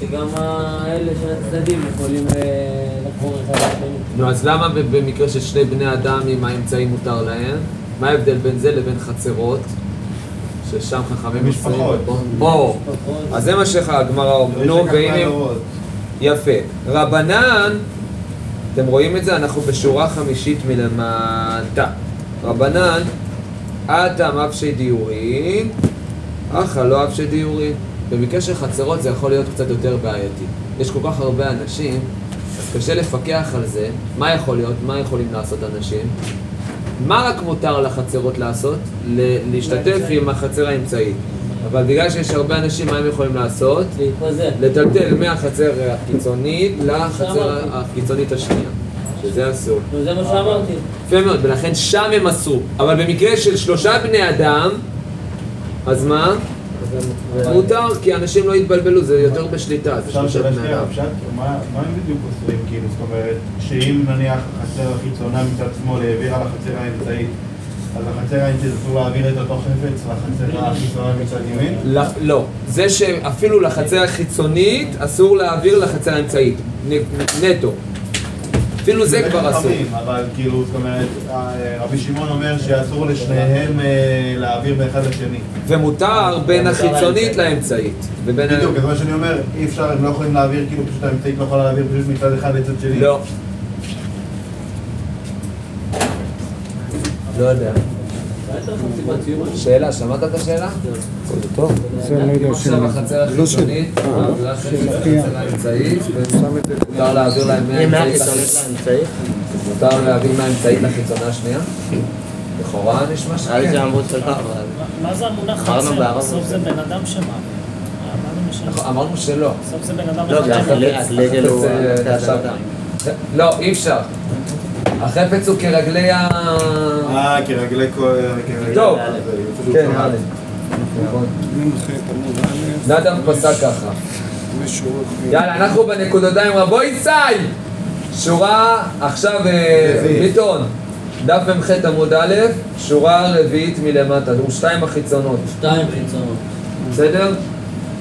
שגם האלה של הצדדים יכולים אה, לחבור אחד לשני. נו, אז למה במקרה של שני בני אדם עם האמצעים מותר להם? מה ההבדל בין זה לבין חצרות? ששם חכמים משפחות. מסוימים. או, אז זה מה שהגמרא אומרת. נו, והנה... יפה. רבנן, אתם רואים את זה? אנחנו בשורה חמישית מלמטה. רבנן, אטם אבשי דיורין, אחא לא אבשי דיורין. במקרה של חצרות זה יכול להיות קצת יותר בעייתי. יש כל כך הרבה אנשים, אז קשה לפקח על זה. מה יכול להיות? מה יכולים לעשות אנשים? מה רק מותר לחצרות לעשות? ל- להשתתף עם החצר האמצעית. אבל בגלל שיש הרבה אנשים, מה הם יכולים לעשות? לטלטל מהחצר החיצונית לחצר שאמרתי. החיצונית השנייה, שזה אסור. זה מה שאמרתי. יפה מאוד, ולכן שם הם אסור. אבל במקרה של שלושה בני אדם, אז מה? מותר, כי אנשים לא יתבלבלו, זה יותר בשליטה, זה שלושה בני אדם. אפשר? מה מה הם בדיוק אוסרים, כאילו, זאת אומרת, שאם נניח החצר החיצונה מצד שמאל העבירה לחצר האמצעית, אז החצר האמצעית אסור להעביר את אותו חפץ לחצר החיצונה מצד ימין? לא, זה שאפילו לחצר החיצונית אסור להעביר לחצר האמצעית, נטו. אפילו זה כבר אסור. אבל כאילו, זאת אומרת, אה, רבי שמעון אומר שאסור לשניהם אה, להעביר מאחד לשני. ומותר בין החיצונית לאמצעית. בדיוק, אז מה שאני אומר, אי אפשר, הם לא יכולים להעביר, כאילו פשוט האמצעית לא יכולה להעביר פשוט מצד אחד לצד שני. לא. לא יודע. שאלה, שמעת את השאלה? טוב. זה אני לא יודע עכשיו של... החצר החיצונית, ומותר להעביר להם מהאמצעית? מותר להעביר מהאמצעית לחיצונה השנייה? לכאורה נשמע על זה שכן. אמרו שלא, אבל... מה זה המונח חצר? בסוף זה בן אדם שמע. מה זה משנה? נכון, אמרנו שלא. בסוף זה בן אדם לא, הוא... החפץ, אה, נחשב. לא, אי אפשר. החפץ הוא כרגלי ה... אה, כרגלי כל... טוב. כן. הלאה. נכון. מ"ח עמוד א', נדב פסק ככה. יאללה, אנחנו בנקודותיים רבו ישי! שורה, עכשיו אה. ביטון, דף מ"ח עמוד א', שורה רביעית מלמטה, הוא שתיים החיצונות, שתיים חיצונות. בסדר?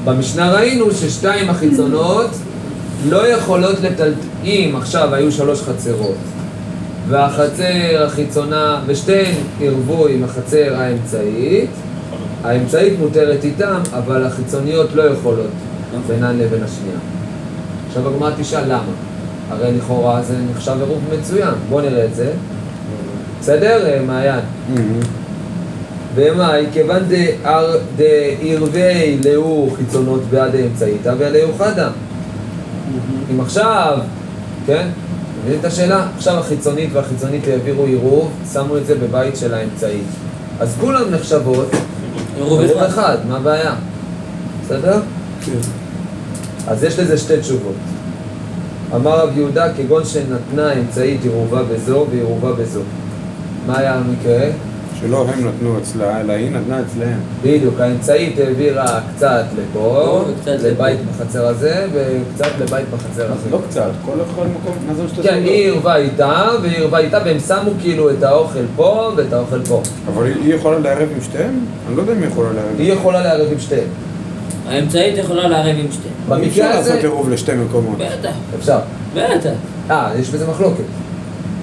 במשנה ראינו ששתיים החיצונות לא יכולות לטלטל, אם עכשיו היו שלוש חצרות והחצר החיצונה, ושתיהן ערבו עם החצר האמצעית, האמצעית מותרת איתם, אבל החיצוניות לא יכולות בינן לבין השנייה. עכשיו הגמרא תשאל למה. הרי לכאורה זה נחשב עירוב מצוין. בואו נראה את זה. בסדר, אה, מעיין? ומאי, כיוון דערבי לאו חיצונות בעד האמצעיתא ולאו חדה. אם עכשיו, כן? מבין את השאלה? עכשיו החיצונית והחיצונית העבירו עירוב, שמו את זה בבית של האמצעית. אז כולם נחשבות עירוב אחד. אחד, מה הבעיה? בסדר? אז יש לזה שתי תשובות. אמר רב יהודה, כגון שנתנה אמצעית עירובה בזו ועירובה בזו. מה היה המקרה? שלא הם נתנו אצלה, אלא היא נתנה אצלהם. בדיוק, האמצעית העבירה קצת לפה, וקצת לבית בחצר הזה, וקצת לבית בחצר הזה. לא קצת, כל אחד מקום, מה זה משתתף? כן, היא ערבה איתה, והיא ערבה איתה, והם שמו כאילו את האוכל פה ואת האוכל פה. אבל היא יכולה לערב עם שתיהם? אני לא יודע אם היא יכולה לערב. היא יכולה לערב עם שתיהם. האמצעית יכולה לערב עם שתיהם. אפשר במקרה הזה... לעשות עירוב לשתי מקומות. בטח, אפשר. בטח. אה, יש בזה מחלוקת.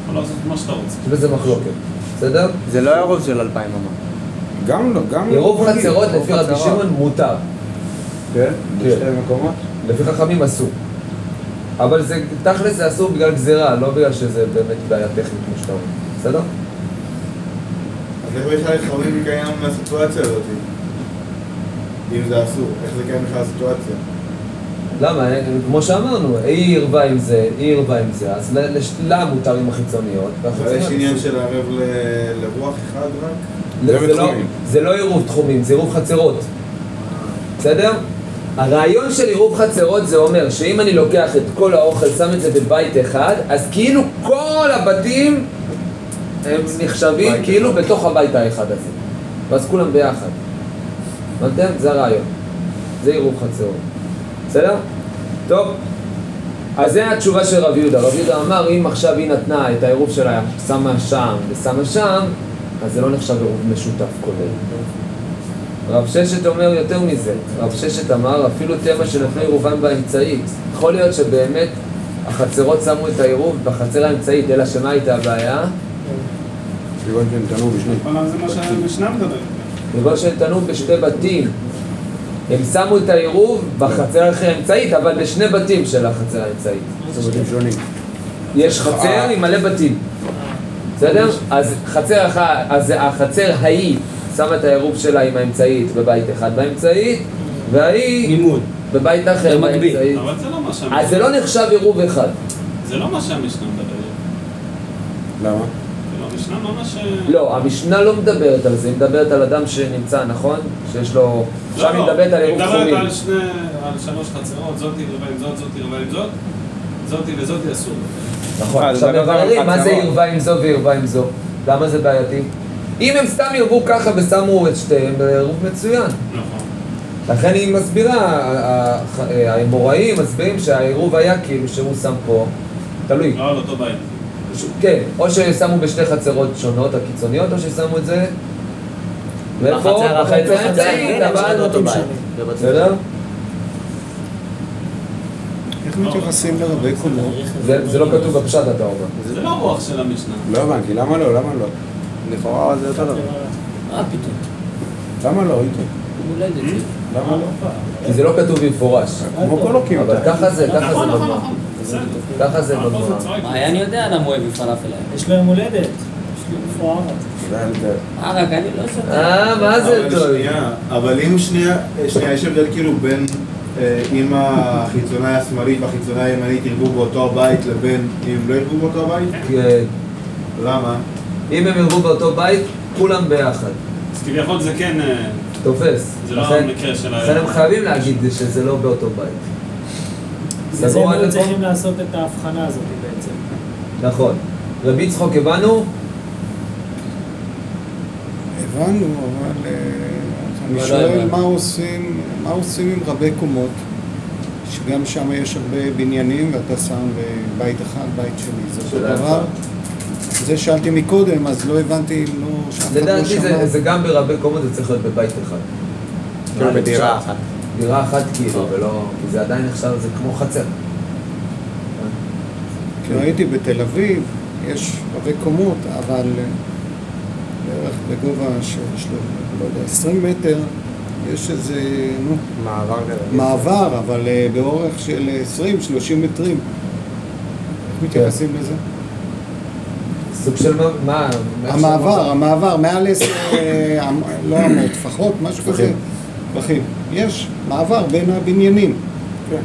יכול לעשות מה שאתה רוצה. יש בזה מחלוקת. בסדר? זה לא עירוב של אלפיים אמה. גם לא, גם לא. עירוב. חצרות לפי רבי. שמעון מותר. כן? כן. בשתי מקומות? לפי חכמים אסור. אבל זה, תכל'ס זה אסור בגלל גזירה, לא בגלל שזה באמת בעיה טכנית כמו שאתה אומר. בסדר? אז איך בכלל חכמים קיים מהסיטואציה הזאת? אם זה אסור, איך זה קיים בכלל הסיטואציה? למה? כמו שאמרנו, היא ערבה עם זה, היא ערבה עם זה, אז לה מותר עם החיצוניות. אבל יש עניין. של לערב ל- לרוח אחד רק? זה, לא. זה לא עירוב תחומים, זה עירוב חצרות. בסדר? הרעיון של עירוב חצרות זה אומר שאם אני לוקח את כל האוכל, שם את זה בבית אחד, אז כאילו כל הבתים הם נחשבים כאילו בתוך הבית האחד הזה. ואז כולם ביחד. הבנתם? זה הרעיון. זה עירוב חצרות. בסדר? טוב. אז זה התשובה של רב יהודה. רב יהודה אמר, אם עכשיו היא נתנה את העירוב שלה, שמה שם ושמה שם, אז זה לא נחשב עירוב משותף כולל. רב ששת אומר יותר מזה, רב ששת אמר אפילו תמה שנתנו עירובם באמצעית. יכול להיות שבאמת החצרות שמו את העירוב בחצר האמצעית, אלא שמה הייתה הבעיה? כיוון שהם תנו בשני. אבל זה מה שהמשנה מדברת. בגלל שהם תנו בשתי בתים. הם שמו את העירוב בחצר האמצעית, אבל בשני בתים של החצר האמצעית. יש חצר עם מלא בתים. בסדר? אז חצר אחת, אז החצר ההיא שמה את העירוב שלה עם האמצעית בבית אחד באמצעית, וההיא מימון. בבית אחר. באמצעית. אבל זה לא מה שהמשנה... אז זה לא נחשב עירוב אחד. זה לא מה שהמשנה מדברת. למה? המשנה ממש... לא, המשנה לא מדברת על זה, היא מדברת על אדם שנמצא, נכון? שיש לו... עכשיו היא מדברת על עירוב לא, היא. מדברת על שני... על שלוש חצרות, זאתי רבה עם זאת, זאתי רבה עם זאת, זאתי וזאתי אסור. נכון, אה, עכשיו מבררים מה זה. ערווה עם זו וערווה עם זו. למה זה בעייתי? אם הם סתם ערבו ככה ושמו את שתיהם, זה עירוב מצוין. נכון. לכן היא מסבירה, האמוראים מסבירים שהעירוב היה כאילו שהוא שם פה, תלוי. לא על אותו בית. ש- כן, או ששמו בשתי חצרות שונות, הקיצוניות, או ששמו את זה... ואיפה? בחצר בחצר האמצעית, אבל. בסדר? איך מתייחסים לרבי קומות? זה לא כתוב בפשט, אתה אומר. זה לא רוח של המשנה. לא הבנתי, למה לא? למה לא? לכאורה זה אותו דבר. מה פתאום? למה לא? איתו. למה לא? כי זה לא כתוב במפורש. כמו כל אוקים. אבל ככה זה, ככה זה נכון, נכון. נכון. ככה זה בגמרא. מעיין יודע למה הוא הביא פלאפל היום. יש לו יום הולדת. אה, אני לא. אה, מה זה אבל טוב? אבל אם שנייה, שנייה, יש הבדל כאילו בין אה, אם החיצונאי השמאלית והחיצונאי הימנית ירבו באותו הבית לבין אם לא ירבו באותו הבית? כן. למה? אם הם ירבו באותו בית, כולם ביחד. אז כביכול זה כן... תופס. זה לא המקרה של ה- לכן הם חייבים להגיד שזה לא באותו בית. סגור הם היו לפה? צריכים לעשות את ההבחנה הזאת בעצם. נכון. רבי יצחוק הבנו? הבנו, אבל אה, אני אבל לא שואל. מה עושים, מה עושים עם רבי קומות, שגם שם יש הרבה בניינים ואתה שם בית אחד, בית שני, זה אותו דבר. זה שאלתי מקודם, אז לא הבנתי אם לא, לא לדעתי זה גם ברבי קומות, זה צריך להיות בבית אחד. כאילו בדירה אחת. דירה אחת כאילו, ולא... כי זה עדיין נחשב, זה כמו חצר. כי ראיתי בתל אביב, יש רבי קומות, אבל אה, בערך בגובה של, של, לא יודע, 20 מטר, יש איזה, נו, מעבר. מעבר, אבל אה, באורך של 20-30 מטרים. איך מתייחסים לזה? סוג של מה- המעבר, המעבר, מעל עשר, אה, לא אמות, טפחות, משהו כזה. טפחים. יש מעבר בין הבניינים. כן.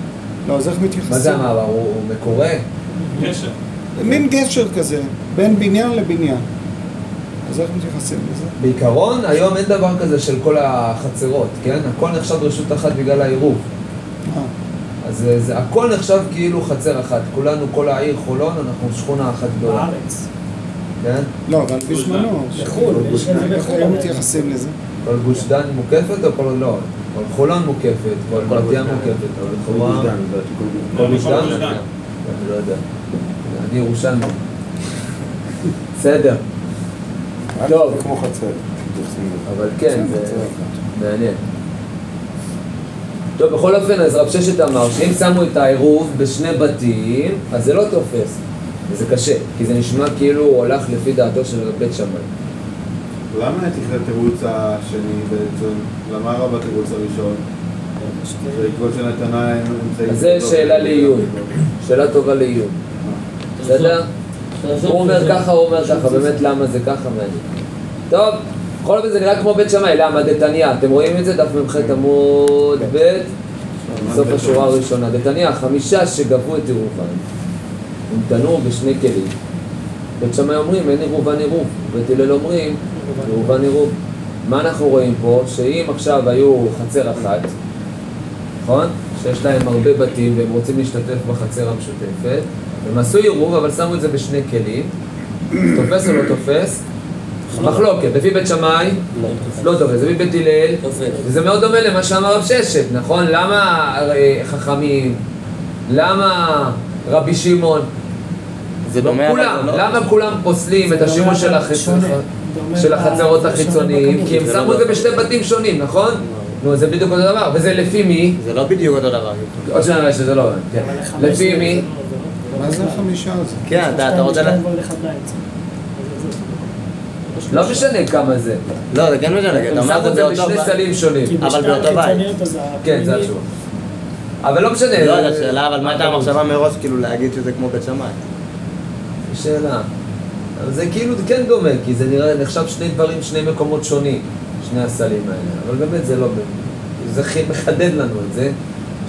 לא, אז איך מתייחסים? מה זה המעבר? הוא הוא מקורה? גשר. מין גשר כזה, בין בניין לבניין. אז איך מתייחסים לזה? בעיקרון, היום אין דבר כזה של כל החצרות, כן? הכל נחשב רשות אחת בגלל העירוב. אה, אז זה, זה, הכל נחשב כאילו חצר אחת. כולנו, כל העיר חולון, אנחנו שכונה אחת גדולה. בארץ. כן? לא, אבל בזמנו, בחו"ל, איך בחו"ל. היו מתייחסים לזה? כל גוש דן מוקפת או כל... לא. כל חולון מוקפת, כל בת ים מוקפת, אבל כל. גוש דן, כל גוש דן? אני לא יודע. אני ירושלמי. בסדר. טוב. כמו חצר. אבל כן, זה. מעניין. טוב, בכל אופן, אז רב ששת אמר שאם שמו את העירוב בשני בתים, אז זה לא תופס. וזה קשה, כי זה נשמע כאילו הוא הלך לפי דעתו של בית שמאי. למה הייתי את התירוץ השני בעצם? למה רב התירוץ הראשון? בעקבות שנתנה אמצעים... אז זה שאלה לעיון. שאלה טובה לעיון. בסדר? הוא אומר ככה, הוא אומר ככה, באמת למה זה ככה מעניין. טוב, בכל אופן זה נראה כמו בית שמאי, למה? דתניא, אתם רואים את זה? דף מ"ח עמוד ב', סוף השורה הראשונה. דתניא, חמישה שגבו את עירובם, הם תנו בשני כלים. בית שמאי אומרים אין עירובן עירוב, בית הלל אומרים עירובן עירוב. מה אנחנו רואים פה? שאם עכשיו היו חצר אחת, נכון? שיש להם הרבה בתים והם רוצים להשתתף בחצר המשותפת, הם עשו עירוב אבל שמו את זה בשני כלים, תופס או לא תופס? מחלוקת, לפי בית שמאי לא תופס, לפי בית הלל. וזה מאוד דומה למה שאמר רב ששת, נכון? למה אה, חכמים? למה רבי שמעון? זה דומה, אבל כולם, לא... למה כולם פוסלים את השימוש של החצר? של ל- החצרות החיצוניים, כי הם זה שמו לא את זה. בשני בתים שונים, נכון? נו, זה בדיוק אותו דבר, וזה לפי מי? זה לא בדיוק אותו דבר. עוד שניה נראה שזה לא, כן. לפי מי? לא- לא- מה זה החמישה הזה? כן, אתה רוצה... לא משנה כמה זה. לא, זה כן משנה, הם אתה אומר שמו זה את זה באותו בשני בית. סלים שונים. אבל בשתי באותו בית. כן, זה התשובה. אבל לא משנה. לא, זה- השאלה, אבל מה הייתה המחשבה מראש, כאילו, להגיד שזה כמו בית שמאי? שאלה. אבל זה כאילו כן דומה, כי זה נראה, נחשב שני דברים, שני מקומות שונים, שני הסלים האלה. אבל באמת זה לא באמת. זה הכי מחדד לנו את זה,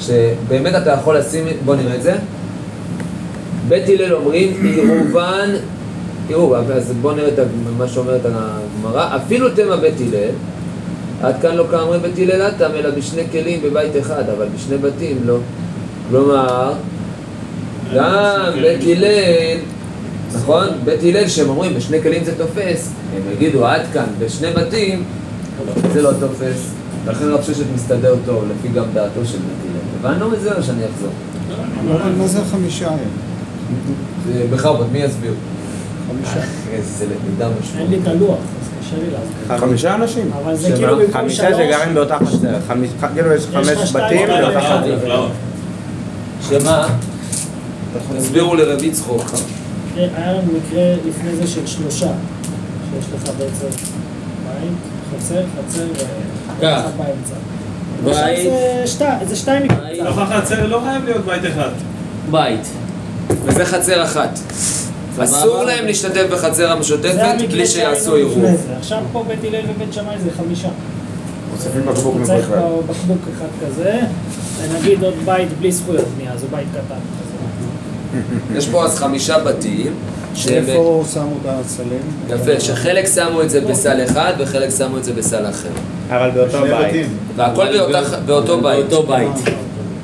שבאמת אתה יכול לשים, בוא נראה את זה. בית הלל אומרים, עירובן, תראו, אז בואו נראה את מה שאומרת הגמרא, אפילו תמה בית הלל, עד כאן לא כאמרי בית הלל אטם, אלא בשני כלים בבית אחד, אבל בשני בתים לא. כלומר, גם בית הלל, נכון? בית הלל שהם אומרים בשני כלים זה תופס, הם יגידו עד כאן בשני בתים, זה לא תופס. לכן רב ששת מסתדר טוב, לפי גם דעתו של בית הלל. הבנו את זה או שאני אחזור? מה זה החמישה האלה? בכבוד, מי יסביר? חמישה. איזה למידה אין לי את משמעותית. הלוח, אז קשה לי להסביר. חמישה אנשים. אבל זה שמה? כאילו במקום חמישה שגרים באותה חצר. חמיש- כאילו יש חמש בתים באותה. חצר. שמה? תסבירו לרב יצחוק. כן, היה לנו מקרה לפני זה של שלושה, שיש לך בעצם בית, חצר, חצר כך. ואחד באמצע. בית. עכשיו זה שתי- זה שתיים מקבוצה. בתוך החצר לא חייב להיות בית אחד. בית. וזה חצר אחת. אסור להם להשתתף בחצר המשותפת בלי שיעשו ערעור. עכשיו פה בית הלל ובית שמאי זה חמישה. מוסיפים בקבוק אתה צריך. בקבוק אחד כזה, ונגיד עוד בית בלי זכויות בנייה, זה בית קטן. יש פה אז חמישה בתים. איפה שמו את הסלים? יפה, שחלק שמו את זה בסל אחד וחלק שמו את זה בסל אחר. אבל באותו בית. והכל באותו בית. באותו בית.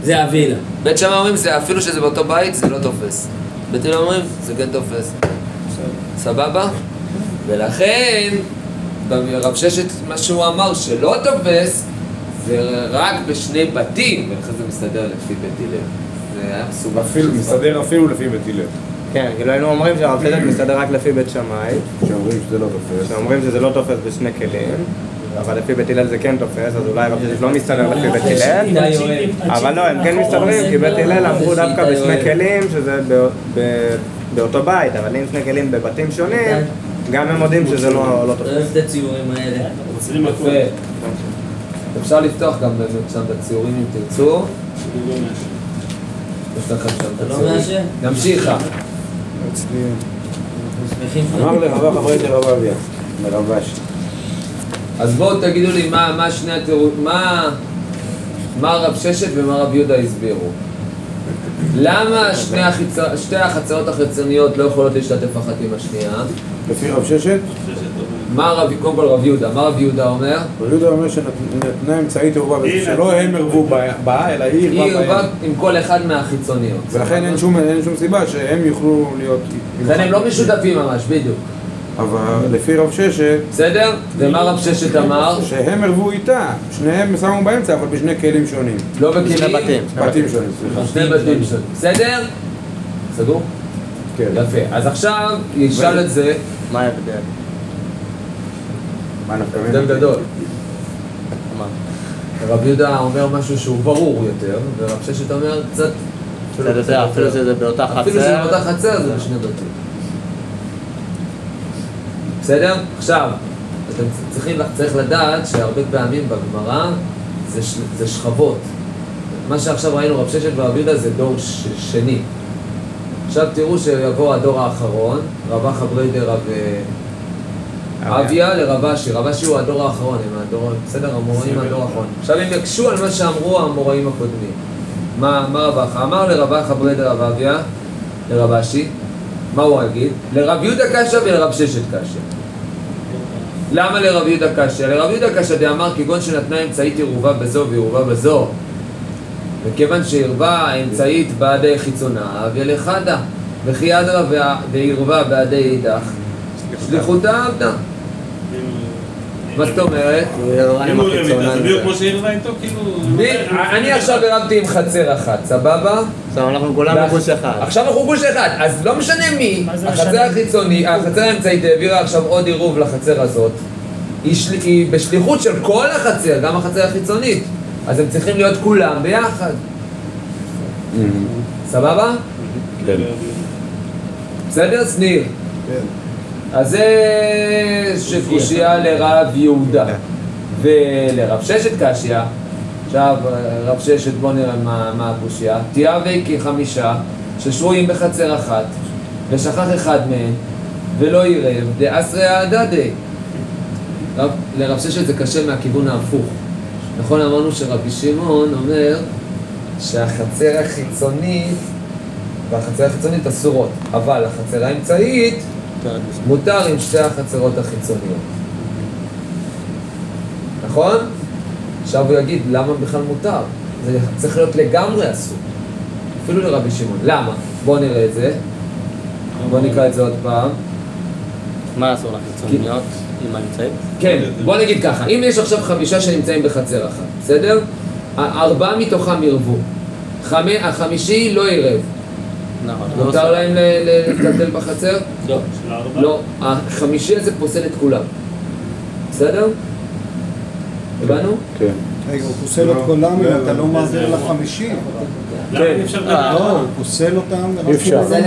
זה הווילה. בית שמאי אומרים, זה- אפילו שזה באותו בית, זה לא תופס. בית הלל אומרים, זה כן תופס. סבבה? ולכן, רב ששת, מה שהוא אמר שלא תופס, זה רק בשני בתים, ולכן זה מסתדר לפי בית הלל. היה מסובך. אפילו, מסתדר אפילו לפי בית הלל. כן, כאילו היינו אומרים שהרב צדק מסתדר רק לפי בית שמאי, שאומרים שזה לא תופס. שאומרים שזה לא תופס בשני כלים, אבל לפי בית הלל זה כן תופס, אז אולי רב צדק לא מסתדר לפי בית הלל. אתה יואל. אבל לא, הם כן מסתדרים, כי בית הלל אמרו דווקא בשני כלים, שזה ב- ב- באותו בית, אבל אם שני כלים בבתים שונים, גם הם מודים שזה לא לא תופס. אוהב את הציורים האלה. אפשר לפתוח גם באמת שם בציורים אם תרצו. יש לכם שם. אצלי אנחנו שמחים אמר לרבה חברי דרב אביה, לרב אשי. אז בואו תגידו לי מה, מה שני התיאורים, מה, מה רב ששת ומה רב יהודה הסבירו. למה שני החיצ... שתי החצרות החיצוניות לא יכולות להשתתף אחת עם השנייה? לפי רב ששת. מה רב, קודם כל רב יהודה, מה רב יהודה אומר? רב יהודה אומר שנתנה בזה, היא שלא הם ערבו בה, אלא היא היא ערבה ערבה בהם. עם כל אחד מהחיצוניות. ולכן אין שום, אין שום סיבה שהם יוכלו להיות... לכן הם לא משותפים ממש, בדיוק. אבל לפי רב ששת, בסדר? ומה רב ששת אמר? שהם ערבו איתה, שניהם שמו באמצע, אבל בשני כלים שונים. לא בכלים? שני בתים. בתים שונים, סליחה. שני בתים שונים. בסדר? סגור? כן. יפה. אז עכשיו ישאל את זה, מה ההבדל? הבדל? גדול. רב יהודה אומר משהו שהוא ברור יותר, ורב ששת אומר קצת... קצת יותר, אפילו שזה באותה אפילו שזה חצר. באותה חצר זה בשני בתים. בסדר? עכשיו, אתם צריכים, צריך לדעת שהרבה פעמים בגמרא זה, זה שכבות. מה שעכשיו ראינו רב ששת ורב יהודה זה דור ש- שני. עכשיו תראו שיבוא הדור האחרון, רב אחא בריידר רב אה, אביה לרב אשי, רב אשי הוא הדור האחרון, הם הדור, בסדר, המוראים הדור האחרון. עכשיו הם יקשו על מה שאמרו המוראים הקודמים. מה, מה רב אחא? אמר לרב אחא בריידר רב אביה, לרב אשי, מה הוא יגיד? לרב יהודה קשה ולרב ששת קשה. למה לרב יהודה קשה? לרב יהודה קשה דאמר כגון שנתנה אמצעית עירובה בזו ועירובה בזו וכיוון שעירבה האמצעית בעדי חיצונה ולחדה וכי אדרא וה- ועירבה בעדי אידך שליחותה עבדה מה זאת אומרת? זה בדיוק כמו שהיא איתו, כאילו... ב- אני עכשיו הרמתי עם חצר אחת, סבבה? עכשיו אנחנו כולם בגוש אחד. עכשיו אנחנו גוש אחד, אז לא משנה מי, החצר? החיצוני, החצר האמצעית העבירה עכשיו עוד עירוב לחצר הזאת, היא, של... היא בשליחות של כל החצר, גם החצר החיצונית, אז הם צריכים להיות כולם ביחד, סבבה? כן. בסדר, שניר? כן. אז זה שקושייה לרב יהודה ולרב ששת קשיא. עכשיו, רב ששת, בוא נראה מה, מה הקושייה. תיאבי כחמישה ששרויים בחצר אחת ושכח אחד מהם ולא עירב דאסרי הדדי. רב, לרב ששת זה קשה מהכיוון ההפוך. נכון, אמרנו שרבי שמעון אומר שהחצר החיצונית והחצר החיצונית אסורות, אבל החצר האמצעית מותר עם שתי החצרות החיצוניות. נכון? עכשיו הוא יגיד, למה בכלל מותר? זה צריך להיות לגמרי אסור. אפילו לרבי שמעון. למה? בואו נראה את זה. בואו נקרא את זה עוד פעם. מה אסור לחיצוניות עם האמצעית? כן, בוא נגיד ככה, אם יש עכשיו חמישה שנמצאים בחצר אחת, בסדר? ארבעה מתוכם ירבו. חמי, החמישי לא ירב. נכון. לא מותר. להם לטלטל בחצר? לא. לא, החמישי הזה פוסל את כולם. בסדר? הבנו? כן. רגע, הוא פוסל את כולם אם אתה לא מעביר לחמישים. למה אי אפשר אה, לדבר? לא, הוא פוסל אותם, אי אפשר. לא את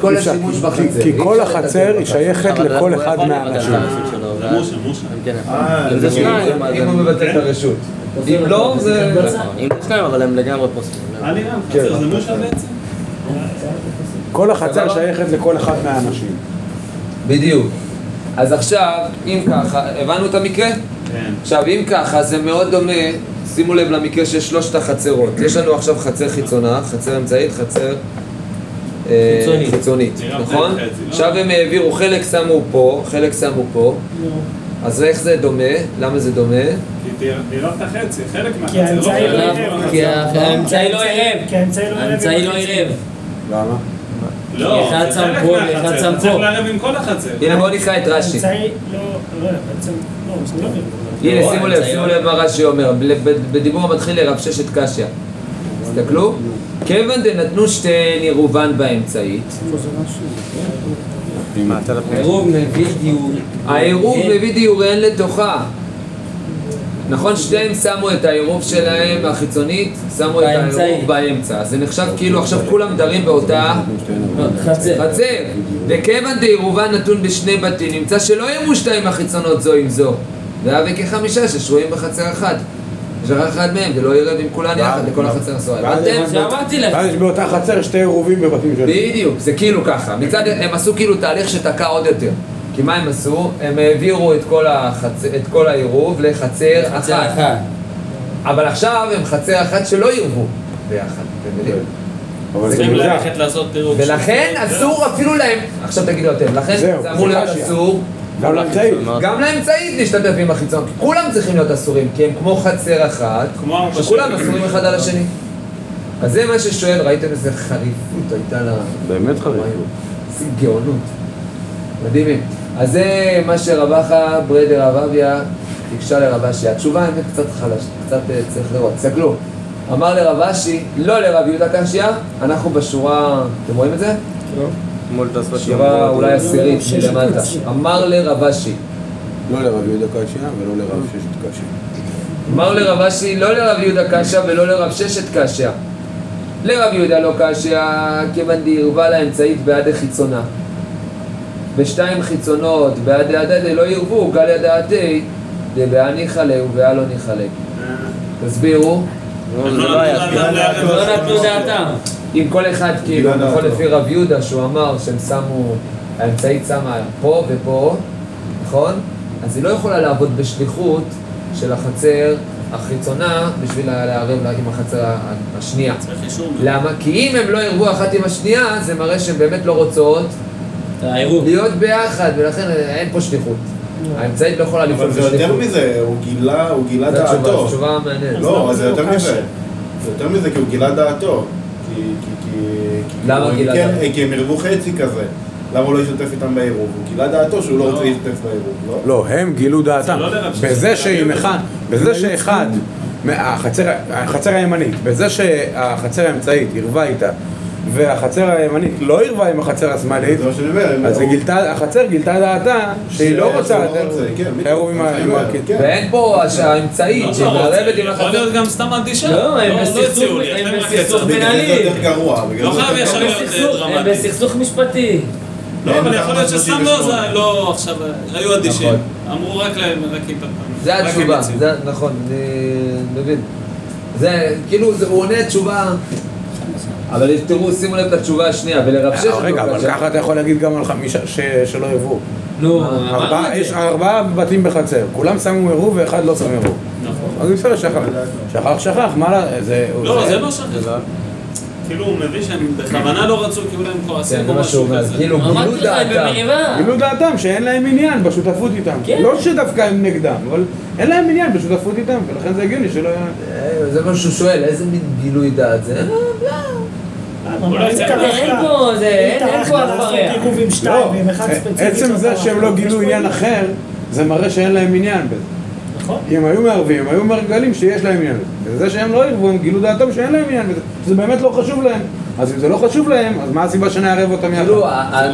כל- מעביר. השימוש כי- בחצר. כי כל החצר היא. שייכת לכל אחד מהאנשים. זה. כן, אה, אם זה שניים, אם הוא מבטל את הרשות. אם לא, זה... נכון, אם זה שניים, אבל הם לגמרי פוסלים. מה נראה? חצר זה מושה בעצם? כל החצר? שייכת לכל אחד מהאנשים. בדיוק. אז עכשיו, אם ככה, הבנו את המקרה? כן. עכשיו, אם ככה, זה מאוד דומה, שימו לב למקרה של שלושת החצרות. יש לנו עכשיו חצר חיצונה, חצר אמצעית, חצר אה, חיצונית. חיצונית, נכון? לא? עכשיו הם העבירו, חלק שמו פה, חלק שמו פה, לא. אז איך זה דומה? למה זה דומה? כי תראה את החצי, חלק כי מהחצר, לא לא ערב. מהחצר. כי האמצעי לא ערב. כי האמצעי לא ערב. לא. למה? לא, אחד זה שם פה, אחד שם אתה צריך פה. לערב עם כל החצר. הנה בואו נקרא את רש"י. לא, לא, לא, לא. הנה לא, שימו לב, שימו לא- לב מה רש"י אומר, בדיבור המתחיל לרב ששת קשיא. תסתכלו, כיוון דנתנו שתיהן עירובן באמצעית. עירוב מביא דיור. העירוב מביא דיוריהן לתוכה. נכון, שתיהם שמו את העירוב שלהם החיצונית, שמו את. העירוב באמצע. אז זה נחשב כאילו עכשיו כולם דרים באותה חצר. חצר. וכיוון דעירובן נתון בשני בתים, נמצא שלא יאמרו שתיים החיצונות זו עם זו. והווה כחמישה ששרויים בחצר אחת. שכח אחד מהם ולא ירד עם כולן יחד לכל החצר הסוהר. ואז הבנתם? שאמרתי לך. ואז יש באותה חצר שתי עירובים בבתים שלהם. בדיוק, זה כאילו ככה. מצד, הם עשו כאילו תהליך שתקע עוד יותר. כי מה הם עשו? הם העבירו את כל, החצ... את כל העירוב לחצר חצר אחת. אחת. אבל עכשיו הם חצר אחת שלא ירבו ביחד. אתם צריכים. ללכת לעשות פירוק. ולכן אסור אפילו להם, עכשיו תגידו אתם, לכן זה אמור להיות. אסור גם לאמצעי. גם לאמצעית להשתתף עם החיצון, כי כולם צריכים להיות אסורים, כי הם כמו חצר אחת, שכולם. אסורים אחד על השני. אז זה מה ששואל, ראיתם איזה חריפות הייתה לה... באמת חריף. איזה גאונות. מדהימים. אז זה מה שרבחה ברדר רב אביה ביקשה לרב אשי. התשובה האמת קצת חלש, קצת אה, צריך לראות. תסתכלו. אמר לרב אשי, לא לרב יהודה קשיא, אנחנו בשורה, אתם רואים את זה? מול תוספות שורה אולי עשירית מלמטה. אמר לרב אשי. לא לרב יהודה קשיא ולא לרב ששת קשיא. אמר לרב אשי, לא לרב יהודה קשיא ולא לרב ששת קשיא. לרב יהודה לא קשיא, כיוון דערבה לאמצעית בעד החיצונה. ושתיים חיצונות בעד דעתה דלא ירבו, דעתי, ניחא ליה ובעה לא ניחא ליה. תסבירו. לא היה. לא נתנו דעתם. אם כל אחד כאילו, לא, לא, נכון לא. לפי רב יהודה שהוא אמר שהם שמו, האמצעית שמה פה ופה, נכון? אז היא לא יכולה לעבוד בשליחות של החצר החיצונה בשביל לערב לה עם החצר השנייה. למה? כי אם הם לא ירבו אחת עם השנייה, זה מראה שהן באמת לא רוצות. להיות ביחד, ולכן אין פה שליחות. האמצעית לא יכולה לפעול אבל זה יותר בשליחות. מזה, הוא גילה, הוא גילה דעתו. זו תשובה מעניינת. לא, זה יותר לא. מזה. זה יותר מזה כי הוא גילה דעתו. כי... כי- כי- כי- למה גילה כן, דעתו? כי הם ערבו חצי כזה. למה הוא לא ישתף איתם בעירוב? הוא גילה דעתו שהוא לא רוצה להשתתף בעירוב, לא? לא, הם גילו דעתם. לא בזה לרב אחד, בזה שאחד, החצר הימנית, בזה שהחצר האמצעית עירבה איתה, והחצר הימנית לא עירבה עם החצר השמאלית. הם- אז גילתה, החצר גילתה דעתה שהיא לא רוצה לא את כן, עם ה- עם. כן. ואין פה האמצעית לא, שהיא לא, מערבת עם יכול החצר. להיות גם סתם אדישה. לא, הם לא בסכסוך- הם מנהלי. לא חייב ישר. להיות הם דרמטי. בסכסוך משפטי. לא, אבל יכול להיות שסתם. לא, זה לא עכשיו, היו אדישים. נכון. אמרו רק להם, רק איתם. זה הם התשובה, נכון, אני מבין. זה, כאילו, הוא עונה תשובה... אבל תראו, שימו לב את התשובה השנייה, ולרב ששת... רגע, לא אבל. ככה אתה יכול להגיד גם על חמישה שלא עירבו. נו, ארבעה- אמרנו את יש. ארבעה בתים בחצר, כולם שמו עירוב ואחד לא שם עירוב. נכון. אז בסדר, שכח. שכח, שכח, מה. זה... לא, זה לא שכח. כאילו, הוא מבין שהם בכוונה לא רצו, כאילו הם כועסים כן, או שהוא משהו כזה. כאילו, גילו דעתם. גילו דעתם שאין להם עניין בשותפות איתם. כן. לא שדווקא הם נגדם, אבל אין להם עניין בשותפות איתם, ולכן זה הגיוני שלא היה... אה, זה מה שהוא שואל, איזה מין גילוי דעת זה? אולי אם זה טרחת- אין פה, זה- אין- פה הפריה. לא, אחד ספציפי. עצם לא זה. שהם לא יש גילו עניין אחר, זה מראה שאין להם עניין בזה. נכון. אם הם היו מערבים, הם היו מגלים שיש להם עניין בזה. וזה שהם לא ערבו, הם גילו דעתם שאין להם עניין בזה, שזה באמת לא חשוב להם. אז אם זה לא חשוב להם, אז מה הסיבה שנערב אותם יחד? כאילו,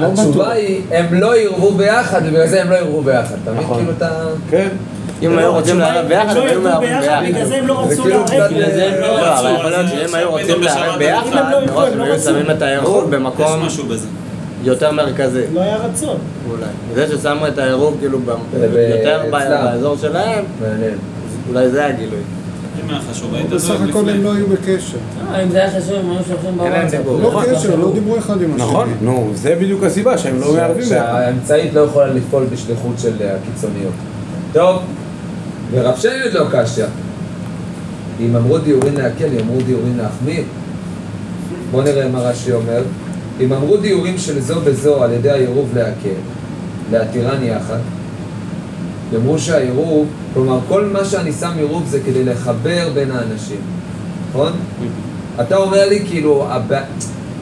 לא התשובה. היא, הם לא ירבו ביחד, ובגלל זה הם לא ירבו ביחד. אתה מבין? נכון. כאילו אתה... כן. אם היו רוצים לערב ביחד, הם לא היו מערבים ביחד. בגלל זה הם לא רצו כאילו לערב. בגלל זה הם לא לא, אבל רצו, שאם עכשיו היו רוצים לערב ביחד, אם הם לא מראש הם הם לא היו. שמים את העירוב במקום. יותר מרכזי. לא היה רצון. אולי. זה ששמו את העירוב כאילו יותר. באזור שלהם. אולי זה הגילוי. אם בסך הכל. הם לא היו בקשר. אם זה היה חשוב, הם היו שולחים בוואטסאפ. לא קשר, לא דיברו אחד עם השני. נכון, נו, זה בדיוק הסיבה שהם לא מערבים. שהאמצעית לא יכולה לפעול בשליחות של אה, הקיצוניות. טוב, ורב עוד לא קשיא. אם אמרו דיורין להקל, יאמרו דיורין להחמיר. בואו נראה מה רש"י אומר. אם אמרו דיורים של זו בזו על ידי העירוב להקל, להתירן יחד, יאמרו שהעירוב, כלומר כל מה שאני שם עירוב זה כדי לחבר בין האנשים, נכון? אתה אומר לי כאילו.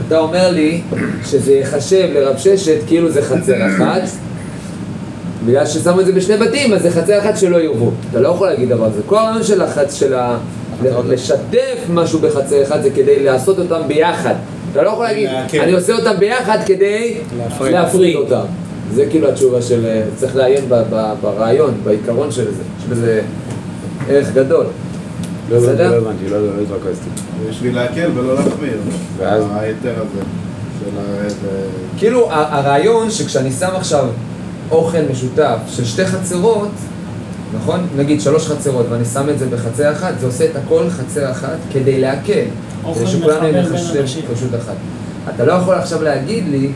אתה אומר לי שזה ייחשב לרב ששת כאילו זה חצר אחת בגלל ששמו את זה בשני בתים אז זה חצר אחת שלא ירבו אתה לא יכול להגיד דבר כזה כל הרעיון של החצ... של ה... ל- לשתף משהו בחצר אחד זה כדי לעשות אותם ביחד אתה לא יכול להגיד, להקל. אני עושה אותם ביחד כדי להפריד. אותם זה כאילו התשובה של, צריך לעיין ברעיון, בעיקרון של זה, יש בזה ערך גדול לא הבנתי, בסדר? לא הבנתי, לא לא התרכזתי. בשביל להקל ולא להחמיר. ואז? ההיתר הזה. כאילו הרעיון שכשאני שם עכשיו אוכל משותף של שתי חצרות, נכון? נגיד שלוש חצרות ואני שם את זה בחצר אחת, זה עושה את הכל חצר אחת כדי להקל. אוכל מחבר בין אנשים. רשות אחת. אתה לא יכול עכשיו להגיד לי,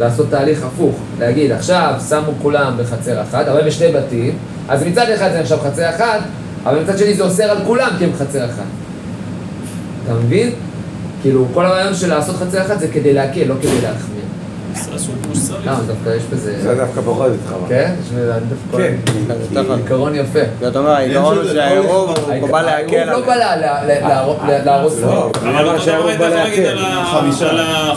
לעשות תהליך הפוך, להגיד עכשיו שמו כולם בחצר אחת, אבל בשני בתים, אז מצד אחד זה נחשב חצר אחת, אבל מצד שני זה אוסר על כולם כי הם חצר אחת. אתה מבין? כאילו כל הרעיון של לעשות חצר אחת זה כדי להקל, לא כדי להחמיר. עשו כמו. למה דווקא יש בזה... זה דווקא פחות איתך. אבל. כן? כן. כי עיקרון יפה. זאת אומרת, העיקרון הוא שהעירוב הוא בא להקל העירוב לא. בא לה- להרוס- לא. אבל שהעירוב היית בא להקל?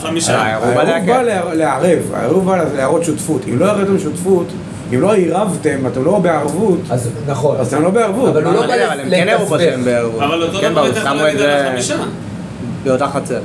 חמישה. העירוב בא לערב, העירוב בא להראות שותפות. אם לא הראיתם שותפות, אם לא עירבתם, אתם לא בערבות, אז נכון. אז אתם לא בערבות. אבל הוא לא בא אבל הם כן. אבל אותו כן דבר היית יכול להגיד על זה החמישה. באותה חצר.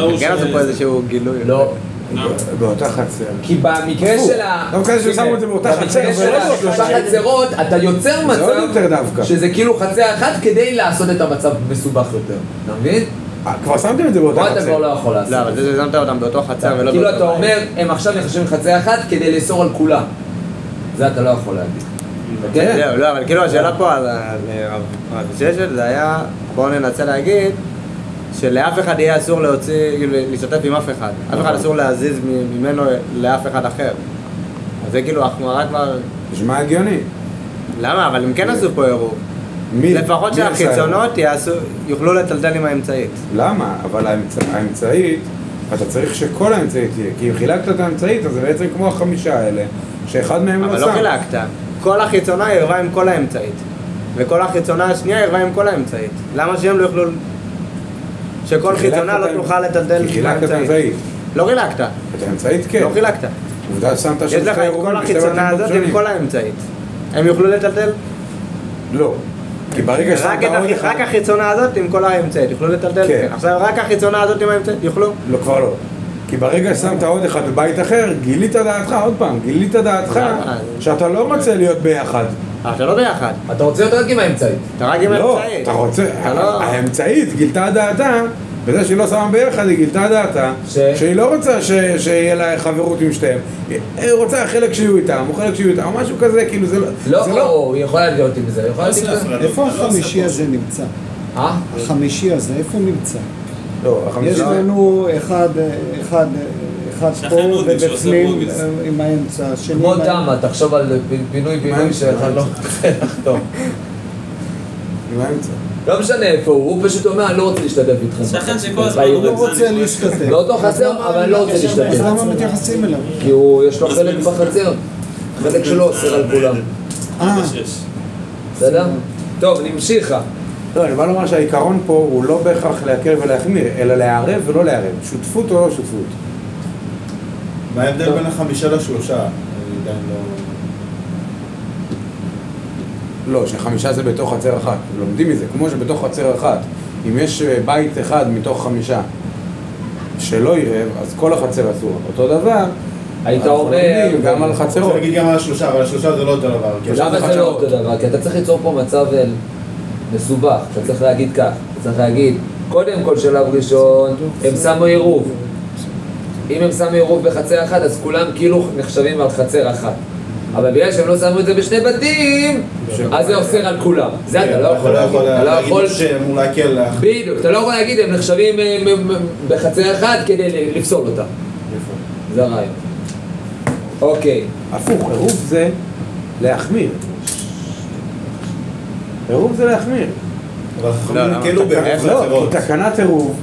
הוא כן עשו פה איזשהו גילוי. לא. לא. באותה חצר. כי במקרה. של ה... דווקא זה ששמו את זה באותה חצר, במקרה של ולא באותה השלושה חצר. חצרות, אתה יוצר מצב. שזה כאילו חצר אחת כדי לעשות את המצב מסובך יותר. אתה מבין? אה, כבר שמתם את זה באותה פה אתה כבר חצר. לא יכול לעשות. לא, אבל זה ששמת אותם באותו חצר ולא כאילו באותו אתה בית. אומר, הם עכשיו נחשבים חצר אחת כדי לאסור על כולם. זה אתה לא יכול להגיד. כן? זהו, לא, אבל כאילו השאלה פה על רב ששת זה היה, בואו ננסה להגיד שלאף אחד יהיה אסור להוציא, כאילו להשתתף עם אף אחד. אף אחד אסור להזיז ממנו לאף אחד אחר. אז זה כאילו החמרה כבר... נשמע הגיוני. למה? אבל הם כן עשו פה עירוב. מי- לפחות שהחיצונות יעשו, יוכלו לטלטל עם האמצעית. למה? אבל האמצע- האמצעית, אתה צריך שכל האמצעית תהיה. כי אם חילקת את האמצעית, אז זה בעצם כמו החמישה האלה, שאחד מהם אבל לא לא שם. חילקת. כל החיצונה ערבה עם כל האמצעית. וכל החיצונה השנייה ערבה עם כל האמצעית. למה שהם לא יוכלו... שכל חיצונה לא תוכל לטלטל כי חילקת את האמצעית. לא חילקת. את האמצעית כן. לא חילקת. עובדה ששמת יש שם לך שתי את עירובים כל בשתי החיצונה הזאת. עם כל האמצעית. הם יוכלו לטלטל? לא. כי ברגע את עוד אחד... רק החיצונה הזאת עם כל האמצעית. יוכלו לטלטל? כן. עכשיו רק החיצונה הזאת עם האמצעית? יוכלו? לא, כבר לא. כי ברגע ששמת עוד אחד בבית אחר, גילית דעתך, עוד פעם, גילית דעתך למה? שאתה לא רוצה להיות ביחד. אבל אתה לא ביחד. אתה רוצה להיות רק עם האמצעית. אתה רק עם לא, האמצעית. אתה רוצה, אתה לא- האמצעית גילתה דעתה, בזה שהיא לא שמה ביחד, היא גילתה דעתה, ש? שהיא לא רוצה ש- שיהיה לה חברות עם שתיהם. היא רוצה חלק שיהיו איתם, או חלק שיהיו איתם, או משהו כזה, כאילו זה לא, זה לא... היא יכולה להיות עם זה, היא יכולה להיות עם זה. איפה החמישי הזה נמצא? אה? החמישי הזה, איפה נמצא? לא, יש החמישי... לנו אחד, אחד, אחד פה ובפנים. אה, עם האמצע, השני כמו עם ה- תמה, תחשוב על פינוי בינוי מה? שאחד לא רוצה לחתום. עם האמצע. לא משנה איפה הוא, הוא פשוט אומר, אני לא רוצה להשתתף איתכם. שכן שכל הזמן. הוא לא רוצה להשתתף. באותו חצר, אבל אני לא רוצה אז להשתתף. למה מתייחסים אליו? כי הוא, יש לו חלק בחצר. חלק שלו אוסר על כולם. אה. בסדר? טוב, נמשיכה. לא, אני בא לומר שהעיקרון פה הוא לא בהכרח להקל ולהחמיר, אלא לערב ולא לערב. שותפות או לא שותפות. מה ההבדל בין החמישה לשלושה? אני עדיין לא... לא, שחמישה זה בתוך חצר אחת. לומדים מזה, כמו שבתוך חצר אחת, אם יש אה, בית אחד מתוך חמישה שלא עירב, אז כל החצר אסור. אותו דבר, היית אומר... גם על אני רוצה חצרות. להגיד גם על השלושה, אבל השלושה זה לא אותו דבר. למה זה לא. אותו דבר? כי אתה צריך ליצור פה מצב מסובך. אתה צריך להגיד כך. אתה צריך להגיד, קודם כל שלב ראשון, הם שמו עירוב. אם הם שמו עירוב בחצר אחת, אז כולם כאילו נחשבים על חצר אחת. אבל בגלל שהם לא שמו את זה בשני בתים, אז זה אוסר על כולם. זה אתה לא יכול להגיד. אתה לא יכול... להגיד שאמור להקל לך. בדיוק, אתה לא יכול להגיד, הם נחשבים אה, בחצר אחת כדי לפסול אותם. זה הרעיון. אוקיי. הפוך, עירוב זה להחמיר. עירוב זה להחמיר. אבל לא, חכמים למה? הקלו בעירוב לא, חצרות. כי תקנת עירוב,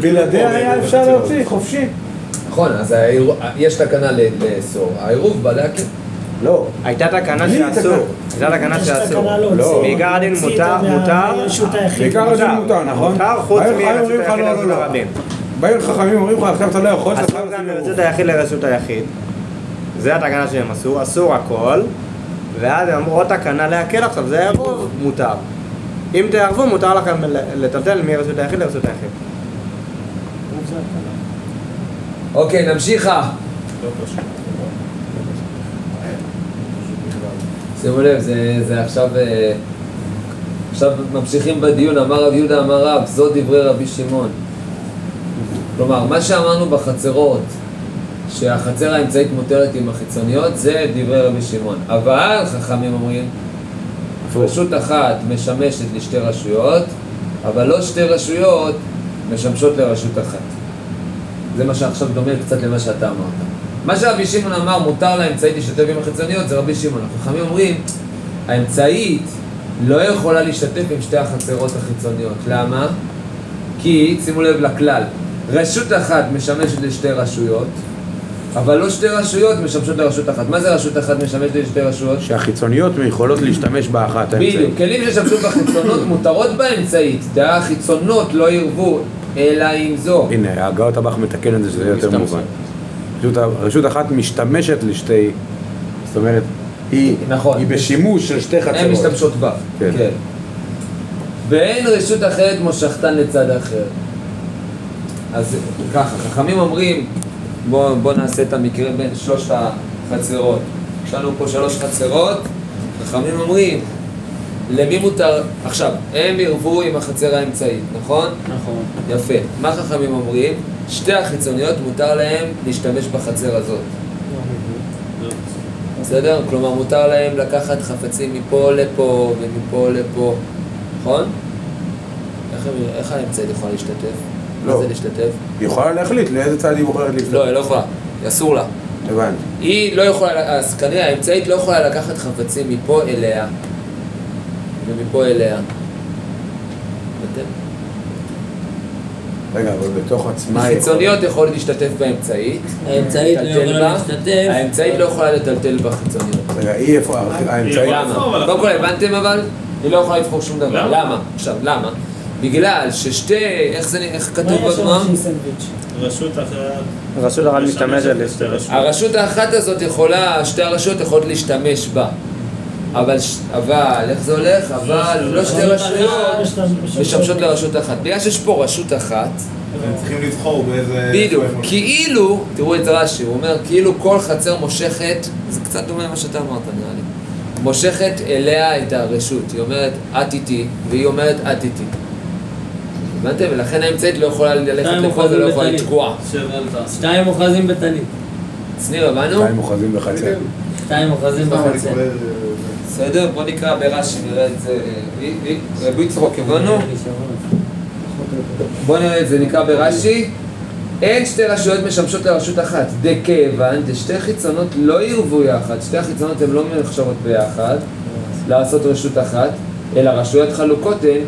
בלעדיה היה אפשר. להוציא חופשי. נכון, אז יש תקנה ל- לאסור. העירוב בא להקל. לא. הייתה תקנה שאסור. תקנה. הייתה תקנה שאסור. לא. להוציא. בעיקר הדין מותר- מותר. בעיקר הדין מותר, נכון? מותר חוץ מרשות היחיד לא, לרשות לא, לא. הרבים. באים חכמים אומרים לך עכשיו אתה לא יכול, אסור גם מרשות. היחיד לרשות היחיד. זה התקנה שהם עשו, אסור הכל. ואז הם אמרו עוד תקנה להקל עכשיו, זה ערבוב, מותר. אם תערבו, מותר לכם ל- לטלטל מרשות היחיד לרשות היחיד. אוקיי, נמשיכה. פשוט. שימו לב, זה, זה עכשיו... אה, עכשיו ממשיכים בדיון, אמר רב יהודה אמר רב, זו דברי רבי שמעון. כלומר, מה שאמרנו בחצרות, שהחצר האמצעית מותרת עם החיצוניות, זה דברי רבי שמעון. אבל חכמים אומרים, רשות אחת משמשת לשתי רשויות, אבל לא שתי רשויות משמשות לרשות אחת. זה מה שעכשיו דומה קצת למה שאתה אמרת. מה שרבי שמעון אמר, מותר לאמצעית להשתתף עם החיצוניות, זה רבי שמעון. החכמים אומרים, האמצעית לא יכולה להשתתף עם שתי החצרות החיצוניות. למה? כי, שימו לב לכלל, רשות אחת משמשת לשתי רשויות, אבל לא שתי רשויות משמשות לרשות אחת. מה זה רשות אחת משמשת לשתי רשויות? שהחיצוניות יכולות להשתמש באחת האמצעית. בדיוק, כלים ששמשו בחיצונות מותרות באמצעית, דעה החיצונות לא ירבו, אלא עם זו. הנה, הגאות הבח מתקן את זה שזה יותר. מובן. רשות, רשות אחת משתמשת לשתי, זאת אומרת, היא, נכון. היא בשימוש של שתי חצרות. הן משתמשות בה. כן. כן. ואין רשות אחרת מושכתן לצד אחר. אז ככה, חכמים אומרים, בואו בוא נעשה את המקרה בין שלושת החצרות. יש לנו פה שלוש חצרות, חכמים אומרים, למי מותר, עכשיו, הם ערבו עם החצר האמצעית, נכון? נכון. יפה. מה חכמים אומרים? שתי החיצוניות מותר להם להשתמש בחצר הזאת. בסדר? כלומר, מותר להם לקחת חפצים מפה לפה ומפה לפה, נכון? איך, האמצעית יכולה להשתתף? מה לא. זה להשתתף? היא יכולה להחליט לאיזה צד היא בוחרת להשתתף. לא, היא לא יכולה. אסור לה. הבנתי. היא לא יכולה, אז כנראה האמצעית לא יכולה לקחת חפצים מפה אליה ומפה אליה. אתם? רגע, אבל בתוך עצמה החיצוניות יכולות להשתתף באמצעית. האמצעית לא יכולה. להשתתף. האמצעית לא יכולה לטלטל בחיצוניות. רגע, היא איפה, האמצעית... למה? קודם כל הבנתם אבל? היא לא יכולה לבחור שום דבר. למה? עכשיו, למה? בגלל ששתי, איך זה, איך כתוב בגמרא? רשות אחת. רשות הרב משתמשת לשתי רשויות. הרשות האחת הזאת יכולה, שתי הרשויות יכולות להשתמש בה. אבל, אבל, איך זה הולך? אבל לא שתי רשויות משמשות לרשות אחת. בגלל שיש פה רשות אחת, הם צריכים לבחור באיזה... בדיוק. כאילו, תראו את רש"י, הוא אומר, כאילו כל חצר מושכת, זה קצת דומה למה שאתה אמרת נראה לי, מושכת אליה את הרשות, היא אומרת את איתי, והיא אומרת את איתי. הבנתם? ולכן האמצעית לא יכולה ללכת לפה ולא יכולה. לתקוע. שתיים אוחזים בטלית. שניר, הבנו? שתיים אוחזים בחצר. שתיים אוחזים בחצר. בסדר? בוא נקרא ברש"י, נראה את זה. אה, רבי יצחוק, הבנו? בוא נראה את זה, נקרא ברש"י. אין שתי רשויות משמשות לרשות אחת, דכיוון דשתי חיצונות לא ירבו יחד, שתי החיצונות הן לא נחשבות ביחד לעשות רשות אחת, אלא רשויות חלוקות הן,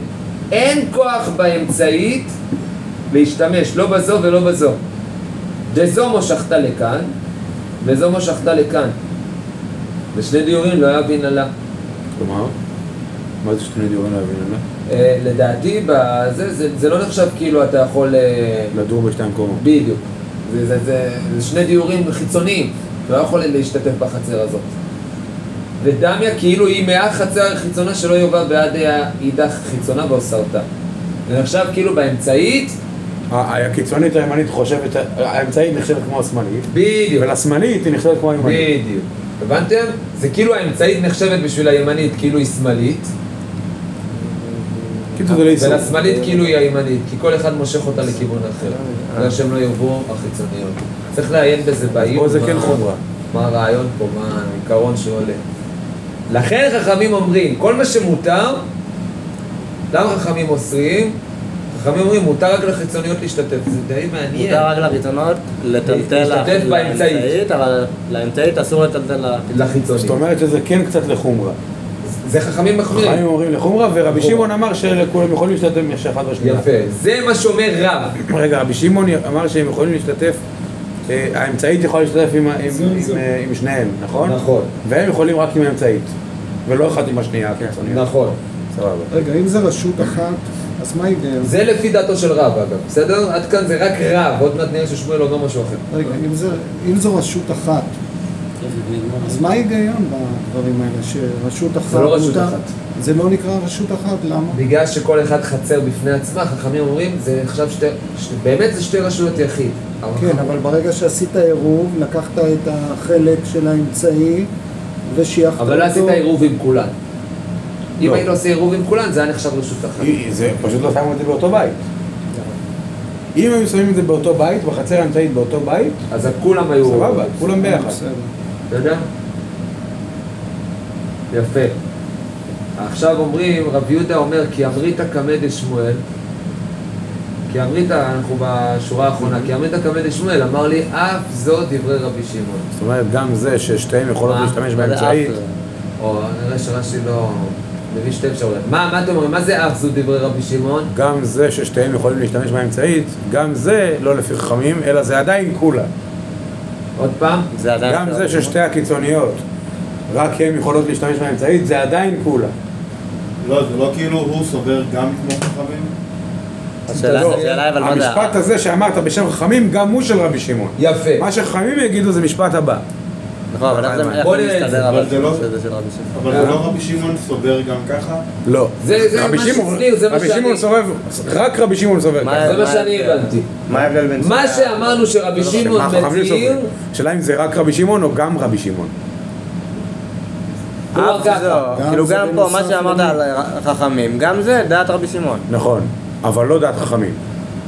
אין כוח באמצעית להשתמש, לא בזו ולא בזו. דזו מושכת לכאן, וזו מושכת לכאן. ושני דיורים לא יבין עלה. כלומר, מה זה שני דיורים להבין עליה? אה, לדעתי, בזה, זה, זה לא נחשב כאילו אתה יכול... אה, לדור בשתיים קומות. בדיוק. זה, זה, זה, זה שני דיורים חיצוניים, לא יכול להשתתף בחצר הזאת. ודמיה כאילו היא מהחצר החיצונה שלא יובא בעד האידך חיצונה ואוסרתה. זה נחשב כאילו באמצעית, הקיצונית הימנית חושבת, האמצעית נחשבת כמו השמאלית, בדיוק, ולשמאלית היא נחשבת כמו הימנית. בדיוק. הבנתם? זה כאילו האמצעית נחשבת בשביל הימנית כאילו היא שמאלית, כאילו זה לאיסור. ולשמאלית כאילו היא הימנית, כי כל אחד מושך אותה לכיוון אחר, בגלל שהם לא ירבו החיצוניות. צריך לעיין בזה בעיר. פה זה כן חומרה. מה הרעיון פה, מה העיקרון שעולה. לכן חכמים אומרים, כל מה שמותר, למה חכמים אוסרים? חכמים אומרים, מותר רק לחיצוניות להשתתף, זה די מעניין. מותר רק לחיצונות לטלטל להשתתף באמצעית. אבל לאמצעית אסור לטלטל ל... לחיצוני. זאת אומרת שזה כן קצת לחומרה. זה חכמים מחמירים. חכמים אומרים לחומרה, ורבי שמעון אמר שכולם יכולים להשתתף אחד בשנייה. יפה. זה מה שאומר רב. רגע, רבי שמעון אמר שהם יכולים להשתתף, אה, האמצעית יכולה להשתתף עם. אה, עם שניהם, נכון? נכון. והם יכולים רק עם האמצעית, ולא אחד עם השנייה. נכון. סבבה. רגע, אם זה רשות אחת, אז מה ההיגיון? זה לפי דעתו של רב אגב, בסדר? עד כאן זה רק רב, עוד מעט נראה ששמואל אומר משהו אחר. רגע, אם זו רשות אחת, אז מה ההיגיון בדברים האלה? שרשות אחת... זה לא רשות אחת. זה לא נקרא רשות אחת, למה? בגלל שכל אחד חצר בפני עצמה, חכמים אומרים, זה נחשב שתי. באמת זה שתי רשויות יחיד. כן, אבל ברגע שעשית עירוב, לקחת את החלק של האמצעי ושייכת אותו... אבל לא עשית עירוב עם כולן. אם לא. היית עושה עירוב עם כולן, זה היה נחשב רשות אחת. זה פשוט לא שמו את זה באותו בית. אם היו שמים את זה באותו בית, בחצר האמצעית באותו בית, אז כולם היו... סבבה, כולם ביחד. אתה יודע? יפה. עכשיו אומרים, רב יהודה אומר, כי אמרית קמא דשמואל, כי אמרית, אנחנו בשורה האחרונה, כי אמרית קמא דשמואל, אמר לי, אף זו דברי רבי שמעון. זאת אומרת, גם זה ששתיהם יכולות? להשתמש באמצעית, אף? או נראה שרש"י לא... מביא שתי אפשרויות. מה, מה אתם אומרים? מה זה אף זו דברי רבי שמעון? גם זה ששתיהם יכולים להשתמש באמצעית, גם זה לא לפי חכמים, אלא זה עדיין כולה. עוד פעם? זה עדיין... גם זה ששתי הקיצוניות, רק הן יכולות להשתמש באמצעית, זה עדיין כולה. לא, זה לא כאילו הוא סובר גם כמו חכמים? השאלה לא, אבל מה זה... המשפט הזה שאמרת בשם חכמים, גם הוא של רבי שמעון. יפה. מה שחכמים יגידו זה משפט הבא. נכון, אבל איך זה זה מסתדר זה, אבל זה לא- שזה של רבי שמעון? אבל זה לא רבי שמעון סובר גם ככה? לא. זה- זה רבי מה שמעון- שהסביר, זה מה רבי שאני- שמעון סובב, רק רבי שמעון סובר מה- ככה. זה מה שאני הבנתי. מה ההבדל בין... מה שאמרנו שרבי שמעון מה החכמים מתיר? השאלה אם זה רק רבי שמעון או גם רבי שמעון. כאילו זה גם פה, מה שאמרת? על חכמים, גם זה דעת רבי שמעון. נכון, אבל לא דעת חכמים.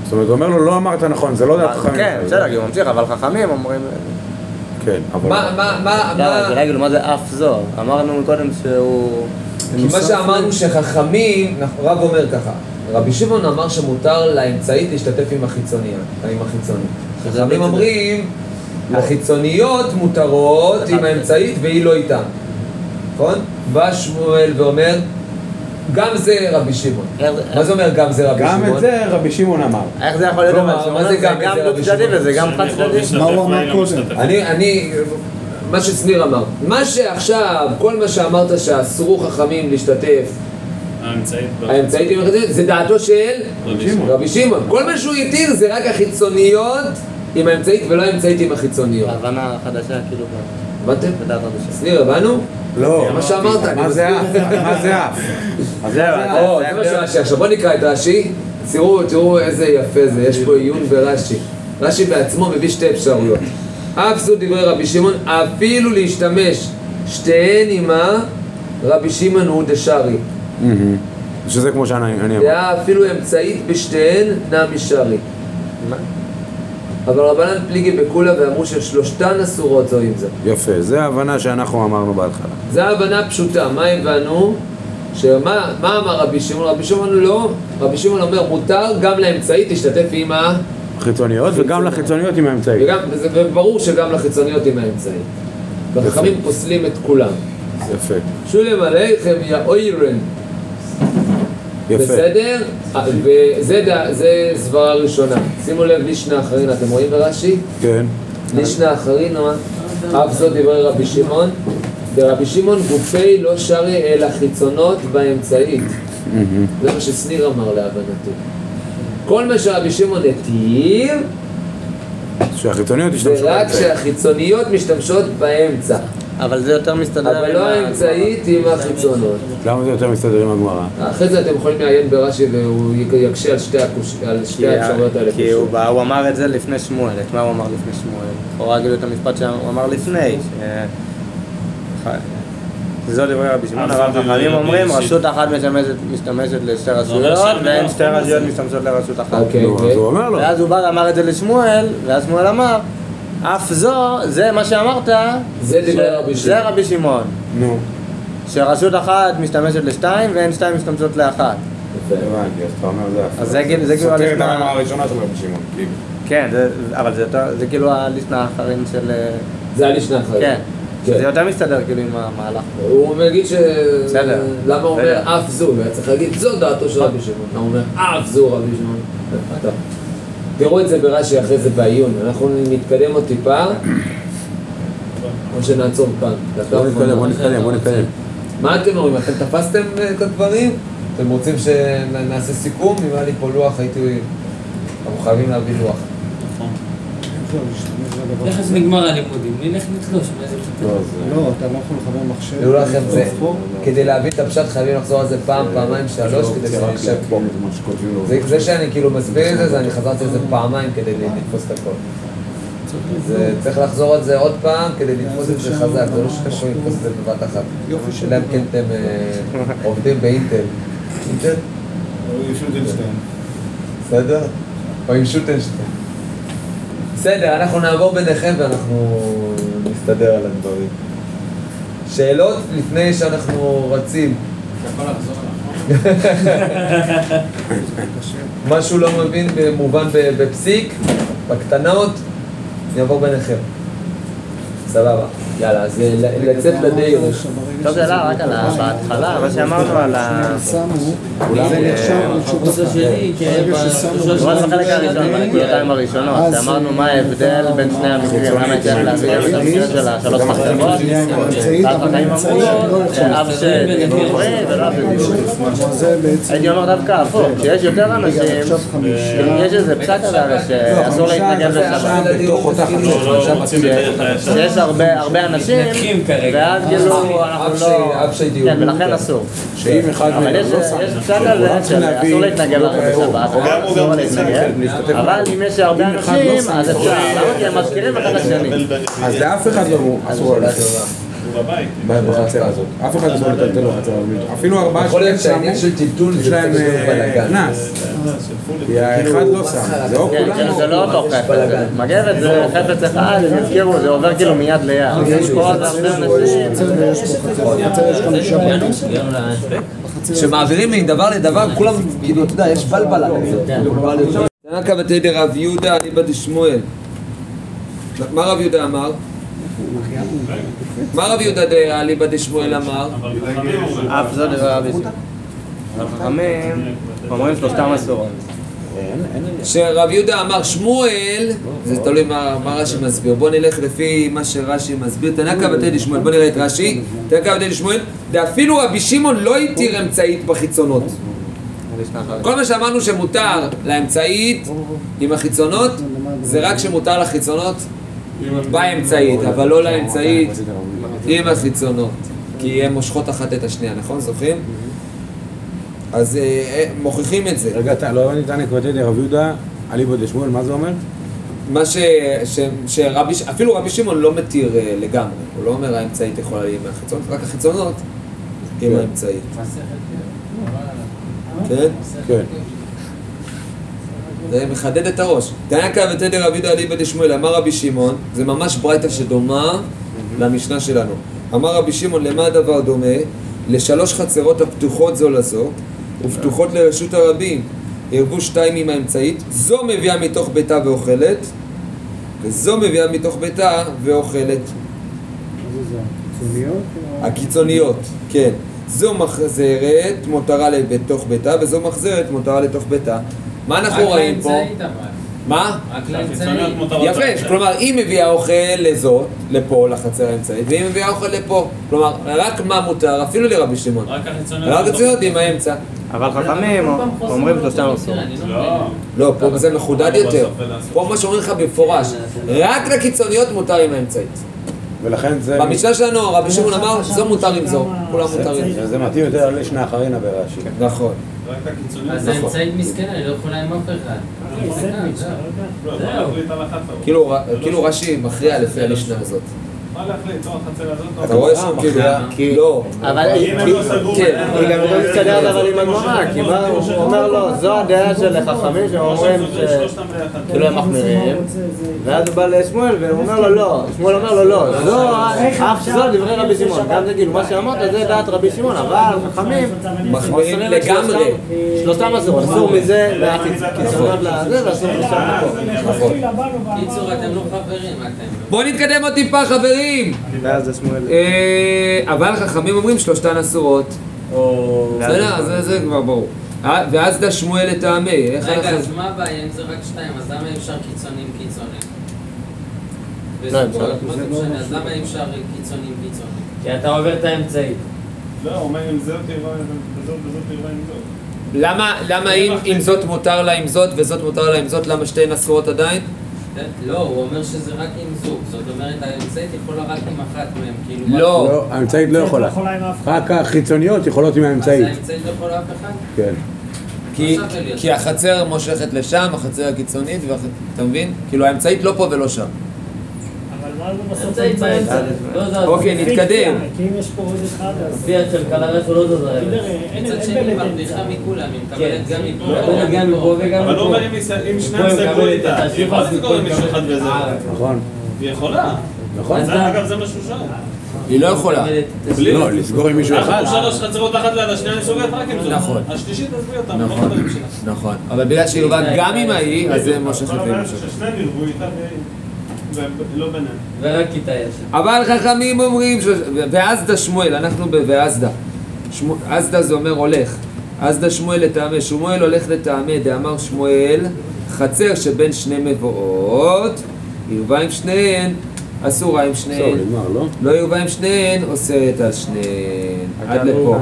זאת אומרת, הוא אומר לו, לא אמרת נכון, זה לא דעת חכמים. כן, בסדר, הוא ממשיך, אבל חכמים אומרים... כן, אבל... מה, מה, מה, לא, מה... זה אף זו? אמרנו מקודם שהוא... כי מה שאמרנו שחכמים, רב אומר ככה, רבי שמעון אמר שמותר לאמצעית להשתתף עם החיצוניה, עם החיצוני. שזה חכמים אומרים, החיצוניות מותרות עם האמצעית והיא לא איתן. נכון? בא שמואל ואומר, גם זה רבי שמעון. מה זה אומר גם זה רבי גם שמעון? את זה רבי שמעון אמר. איך זה יכול להיות מה זה זה גם גם זה דו רבי צדדי שמעון? וזה גם חד צדדי? מה הוא אמר קודם? אני, אני, מה ששניר אמר, מה שעכשיו, כל מה שאמרת שאסרו חכמים להשתתף האמצעית. ב- האמצעית עם החיצוניות, זה דעתו של רבי שמעון. כל מה שהוא התיר זה רק החיצוניות עם האמצעית ולא האמצעית עם החיצוניות. ההבנה החדשה, כאילו, הבנתם? שניר, הבנו? לא. מה שאמרת, מה זה אף? מה זה אף? אז זהו, זה מה שרש"י. עכשיו בוא נקרא את רש"י. תראו, תראו איזה יפה זה, יש פה עיון ברש"י. רש"י בעצמו מביא שתי אפשרויות. אף זו דברי רבי שמעון, אפילו להשתמש שתיהן עמה, רבי שמעון הוא דשארי. שזה כמו שאני אני אמרתי. דעה אפילו אמצעית בשתיהן נמי שרי. אבל רבנן פליגי בקולה ואמרו ששלושתן אסורות זו עם זו. יפה, זה ההבנה שאנחנו אמרנו בהתחלה. זו הבנה פשוטה, מה הבנו? שמה מה אמר רבי שמעון? רבי שמעון לא, רבי שמעון אומר מותר גם לאמצעית להשתתף עם ה... חיצוניות וגם לחיצוניות עם האמצעי. וגם, וזה וברור שגם לחיצוניות עם האמצעית. וחכמים פוסלים את כולם. יפה. שולם עליכם יא אוירן. יפה. בסדר? אה, וזה זה סברה ראשונה. שימו לב, לישנה אחרינה, אתם רואים ברש"י? כן. לישנה אחרינה, אף זאת דברי רבי שמעון. ברבי שמעון גופי לא שרי אלא חיצונות באמצעית. זה מה ששניר אמר להבנתי. כל מה שרבי שמעון התיר, שהחיצוניות זה רק. שהחיצוניות משתמשות באמצע. אבל זה יותר מסתדר אבל לא האמצעית עם החיצונות. למה זה יותר מסתדר עם הגמרא? אחרי זה אתם יכולים לעיין ברש"י והוא יקשה על שתי האפשרויות האלה. כי הוא אמר את זה לפני שמואל, את מה הוא אמר לפני שמואל? לכאורה כאילו את המשפט שהוא אמר לפני. זו דברי רבי שמעון, אבל חכמים אומרים. רשות אחת משתמשת לשתי אומר רשויות שאני ואין לא שתי רשויות. משתמשות לרשות אחת. אוקיי, נו, אז הוא אומר לו. ואז הוא בא ואמר את זה לשמואל, ואז שמואל אמר, אף זו, זה מה שאמרת, זה דברי רבי זה שמעון. רבי שמעון. נו, שרשות אחת משתמשת לשתיים ואין שתיים משתמשות לאחת. יפה. הבנתי, אז אתה אומר זה. אז זה כאילו- כאילו סותר את המאמר הראשונה של רבי שמעון. כאילו. כן, אבל זה יותר, זה כאילו הלישנה האחרין של... אה, זה הלישנה אחרת. כן. כן. זה יותר מסתדר כאילו עם המהלך. הוא מגיד ש... בסדר. למה הוא אומר. אף זו? הוא היה צריך להגיד זו דעתו של רבי שמעון. למה הוא אומר אף זו רבי שמעון? תראו את זה ברש"י אחרי זה בעיון. אנחנו נתקדם עוד טיפה. או שנעצור כאן. דקה בוא נתקדם, בוא. נתקדם, בוא נתקדם. מה אתם אומרים? אתם תפסתם אה, את הדברים? אתם רוצים שנעשה סיכום? אם היה לי פה לוח הייתי... אנחנו חייבים להביא לוח. איך אז נגמר הלימודים? נלך נתלוש מאיזה כיתה. לא, אתה לא יכול לחבר מחשב. תראו לכם זה, פה. כדי להבין את הפשט חייבים לחזור על זה פעם, פעמיים, שלוש, כדי יישב פה. זה, שאני כאילו מסביר את זה, זה אני חזרתי על זה פעמיים כדי לתפוס את הכל. זה צריך לחזור על זה עוד פעם כדי לתפוס את זה חזק, זה לא יכולים לתפוס את זה בבת אחת. יופי של אלא אם כן אתם אה, עובדים באינטל. אינטל? הוא שוטנשטיין. בסדר? או עם שוטנשטיין. בסדר, אנחנו נעבור ביניכם ואנחנו נסתדר על הדברים. שאלות לפני שאנחנו רצים. משהו לא מבין במובן בפסיק, בקטנות, נעבור ביניכם. סבבה. יאללה, אז לצאת לדייל. טוב, שאלה רק על בהתחלה, מה שאמרנו על ה... זה אה, נחשב לתשובה. הקורס השני, לא, שנים בחלק לא הראשון, מה בנקודתיים הראשונות, שאמרנו מה ההבדל בין שני המקרים, למה צריך להביא גם את המקרה של השלוש מחשבות, ואז החיים אמרו, לא יכול. שאף שדיבורי ולא אף. זה בעצם... הייתי אומר דווקא הפוך, כשיש יותר אנשים. יש איזה פסק כזה הרי שאסור להתנגד. לא, לא את ה... שיש הרבה אנשים. ואז כאילו אנחנו לא... כן, ולכן אסור. שאם אחד אבל מהם לא שם, יש פסק שאסור להתנגד רק בשבת, אסור להשתתף אבל אם יש הרבה אחד לא אנשים, אז אפשר. למה? כי הם מזכירים אחד לשני. אז לאף אחד לא אסור לו בבית. בחצר הזאת. אף אחד אסור לטלטל לו חצר הזאת. אפילו ארבעה יכול להיות שהעניין של טלטול יש זה להם קצת אה. קנס. כי האחד לא שם. זה או כן, כן, זה לא אותו חפץ. מגבת זה חפץ אחד, הם הזכירו, זה עובר כאילו מיד ליד. יש פה עוד הרבה אנשים. חצר? כשמעבירים מדבר לדבר, כולם, כאילו, אתה יודע, יש בלבלה. כאילו, תנא כבתי דרב יהודה אליבא דשמואל. מה רב יהודה אמר? מה רב יהודה אליבא דשמואל אמר? אף זו דבר רבי חכמים אומרים שלושתם אין. שרב יהודה אמר שמואל, זה תלוי מה רש"י מסביר, בוא נלך לפי מה שרש"י מסביר, תנא קבתי דשמואל, בוא נראה את רש"י, תנא קבתי דשמואל, ואפילו רבי שמעון לא התיר אמצעית בחיצונות. כל מה שאמרנו שמותר לאמצעית עם החיצונות, זה רק שמותר לחיצונות באמצעית, אבל לא לאמצעית עם החיצונות, כי הן מושכות אחת את השנייה, נכון? זוכרים? אז אה, אה, מוכיחים את זה. רגע, אתה לא הבנתי תנא קבתי דרב יהודה, אליבא דשמואל, מה זה אומר? מה ש... ש... שרבי... ש- אפילו רבי שמעון לא מתיר אה, לגמרי, הוא לא אומר האמצעית יכולה להיות מהחיצונות, רק החיצונות עם כן. האמצעית, מסכת כן? כן. זה מחדד את הראש. תניא ותדר רבי יהודה אליבא דשמואל, אמר רבי שמעון, זה ממש ברייתא שדומה למשנה שלנו. אמר רבי שמעון, למה הדבר דומה? לשלוש חצרות הפתוחות זו לזו, ופתוחות לרשות הרבים. ערבו שתיים עם האמצעית, זו מביאה מתוך ביתה ואוכלת, וזו מביאה מתוך ביתה ואוכלת. הקיצוניות, כן. זו מחזרת מותרה לתוך ביתה, וזו מחזרת מותרה לתוך ביתה. מה אנחנו רואים פה? מה? יפה. כלומר היא מביאה אוכל לזאת, לפה, לחצר האמצעית, והיא מביאה אוכל לפה. כלומר, רק מה מותר, אפילו לרבי שמעון. רק החיצוניות. רק הציונות עם האמצע. אבל חכמים פעם חוזרים אומרים אסור. אני לא לא. לא, פה זה מחודד לא, יותר. פה מה שאומרים לך במפורש, רק לקיצוניות מותר עם האמצעית. ולכן זה... במשנה שלנו רבי שמעון אמר, זו מותר עם זו, כולם מותרים. זה- זה מתאים יותר לשני אחרינה ברש"י. נכון. רק הקיצוניות. אז האמצעית מסכנה, היא לא יכולה עם אף אחד. סנדוויץ', זהו. לא. לא? כאילו, זה לא כאילו רש"י מכריע לפי המשנה הזאת. מה להחליט? או החצר הזאת אתה רואה שם כאילו, כי- לא. אבל אם הם לא סגרו כן. ביניהם, היא גם לא מתקדמת אבל עם הגמרא, כי מה הוא אומר לו, זו הדעה של חכמים שאומרים ש... כאילו הם מחמירים, ואז הוא בא לשמואל והוא אומר לו לא, שמואל אומר לו לא, זו, אף זו דברי רבי שמעון, גם זה כאילו מה שאמרת זה דעת רבי שמעון, אבל חכמים מחמירים לגמרי. שלושתם- אסור, אסור מזה מהקיצוניות לזה ואסור משם לפה. נכון. קיצור, אתם לא חברים, אתם. בואו נתקדם עוד טיפה חברים. ואז זה שמואל. אה, אבל חכמים אומרים שלושתן אסורות. בסדר, זה- זה כבר ברור. אה, ואז דה שמואל לטעמי, איך רגע. אז מה הבעיה אם זה רק שתיים? אז למה אי אפשר קיצונים קיצונים? לא, משנה? אז למה אי אפשר קיצונים קיצונים? כי אתה עובר את האמצעית. לא, הוא אומר אם זאת יראה, וזאת וזאת יראה עם זאת. למה, למה אם, אם זאת מותר לה עם זאת וזאת מותר לה עם זאת, למה שתיהן אסורות עדיין? לא, הוא אומר שזה רק עם זוג. זאת אומרת, האמצעית יכולה רק עם אחת מהם. כאילו, לא. לא, האמצעית לא יכולה. רק החיצוניות יכולות עם אז האמצעית. האמצעית לא יכולה אף אחד? כן. כי, החצר מושכת לשם, החצר הקיצונית. אתה מבין? כאילו האמצעית לא פה ולא שם. אוקיי, נתקדם. לפי לא מצד שני, היא אמצע. מרוויחה מכולם, היא כן. מקבלת גם מפה. לא מקבלת גם מפה וגם אבל הוא מפה. אומר אם שניים סגרו איתה, את היא יכולה לסגור עם מישהו אחד. את נכון. היא יכולה. נכון. זה אגב זה מה שהוא שואל. היא לא יכולה. לא, לסגור עם מישהו אחד. אנחנו שלוש חצרות אחת ליד השנייה, אני סוגרת רק עם זאת. נכון. השלישית עזבי אותה, לא נכון, שלה. נכון. אבל בגלל שהיא יובאת גם עם ההיא, אז זה מושך כל אבל חכמים אומרים, ש... ואזדה שמואל, אנחנו ב"ואזדה". שמו... אזדה זה אומר הולך. אזדה שמואל לטעמי, שמואל הולך לטעמי, דאמר שמואל, חצר שבין שני מבואות, ירבה עם שניהן, אסורה עם שניהן. לא? לא עם שניהן, אוסרת על שניהן. עד לפה.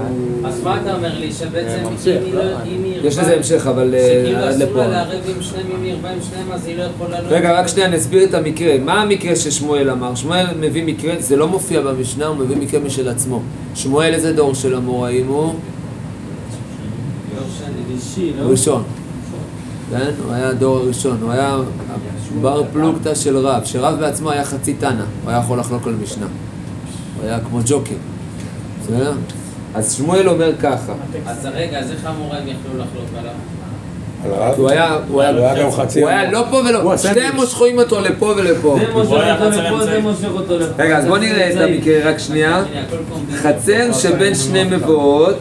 אז מה אתה אומר לי, שבעצם אם היא לא? לא... אם היא יש לזה המשך, אבל אה, שכאילו עד אסור לפה. לה לערב עם שניהם, אם היא הרבה עם שניהם, אז היא לא יכולה... לא- רגע, רק שנייה, נסביר את המקרה. מה המקרה ששמואל אמר? שמואל מביא מקרה, זה לא מופיע במשנה, הוא מביא מקרה משל עצמו. שמואל איזה דור של אמוראים הוא? לא? ראשון. כן? הוא היה הדור הראשון, הוא היה בר פלוגתא של רב, שרב בעצמו היה חצי תנא, הוא היה יכול לחלוק על משנה. הוא היה כמו ג'וקר. בסדר? אז שמואל אומר ככה, אז רגע, אז איך המורה הם יכלו לחלוק עליו? הוא היה, הוא היה, הוא היה גם חצי... הוא היה לא פה ולא, הסנדוויץ'. שניהם מושכים אותו לפה ולפה. זה מושך אותו לפה, זה. מושך אותו לפה. רגע, אז בוא נראה את המקרה רק שנייה. חצר שבין שני מבואות,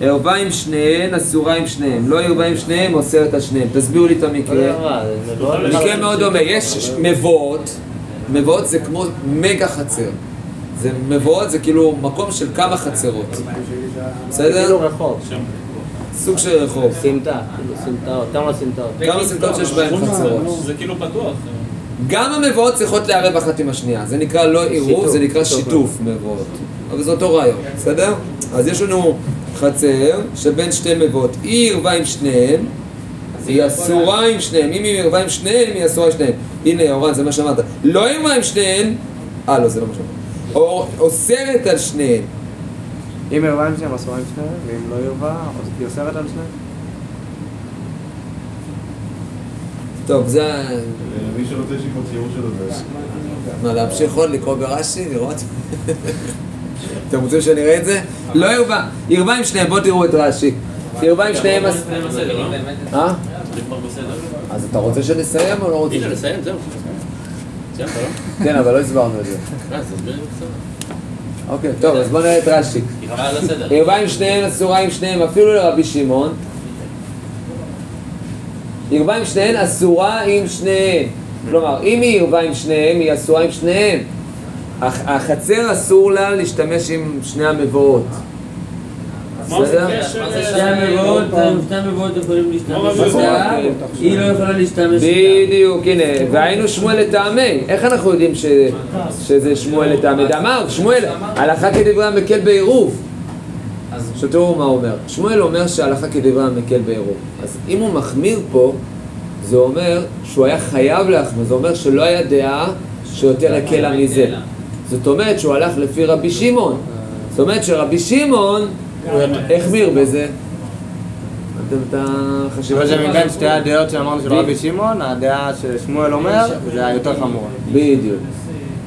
ערווה עם שניהן, אסורה עם שניהם. לא ערווה עם שניהם, אוסרת על שניהם. תסבירו לי את המקרה. מקרה מאוד דומה. יש מבואות, מבואות זה כמו מגה חצר. זה מבואות זה כאילו מקום של כמה חצרות. בסדר? כאילו רחוב. סוג של רחוב. סמטה, כאילו סמטאות, כמה סמטאות. כמה סמטאות שיש בהן חצרות. זה כאילו פתוח. גם המבואות צריכות לערב אחת עם השנייה, זה נקרא לא עירוב. זה נקרא שיתוף. שיתוף מבואות. אבל זה אותו רעיון, בסדר? אז יש לנו חצר שבין שתי מבואות, היא ערבה עם שניהם, היא אסורה עם שניהם, אם היא ערבה עם שניהם, היא אסורה עם שניהם. הנה, אורן, זה מה שאמרת. לא ערבה עם שניהם, אה, לא, זה לא מה שאמרת. או אוסרת על שניהם. אם ערווה עם שניהם, אסורה עם שניהם, ואם לא ערווה, אז היא אוסרת על שניהם. טוב, זה... מי שרוצה שיקרא ציור שלו זה... מה, להמשיך עוד לקרוא ברש"י, לראות? אתם רוצים שאני אראה את זה? לא ערבה, ערבה עם שניהם, בואו תראו את רש"י. ערבה עם שניהם, אז... לא? אה? אז אתה רוצה שנסיים או לא רוצה הנה, שנסיים? נסיים, זהו. כן, אבל לא הסברנו את זה. אה. אוקיי, טוב, אז בואו נראה את רש"י. ערווה עם שניהם, אסורה עם שניהם, אפילו לרבי שמעון. ערבה עם שניהם, אסורה עם שניהם. כלומר, אם היא ערבה עם שניהם, היא אסורה עם שניהם. הח- החצר אסור לה להשתמש עם שני המבואות. מה זה בסדר? קשר? מה זה שתי המבואות, יכולים להשתמש זה? איתה, היא לא יכולה להשתמש איתה. בדיוק, הנה, והיינו שמואל לטעמי. איך אנחנו יודעים ש... שזה שמואל לטעמי? דאמר, שמואל, הלכה כדברי המקל בעירוב. עכשיו תראו מה הוא אומר. שמואל אומר שהלכה כדברי המקל בעירוב. אז אם הוא מחמיר פה, זה אומר שהוא היה חייב להחמיר. זה אומר שלא היה דעה שיותר הקלה מזה. זאת אומרת שהוא הלך לפי רבי שמעון. זאת אומרת שרבי שמעון החמיר בזה. אתם את החשיבה אבל זה שלכם? מבין שתי הדעות שאמרנו של רבי שמעון, הדעה ששמואל אומר, זה היותר חמורה. בדיוק.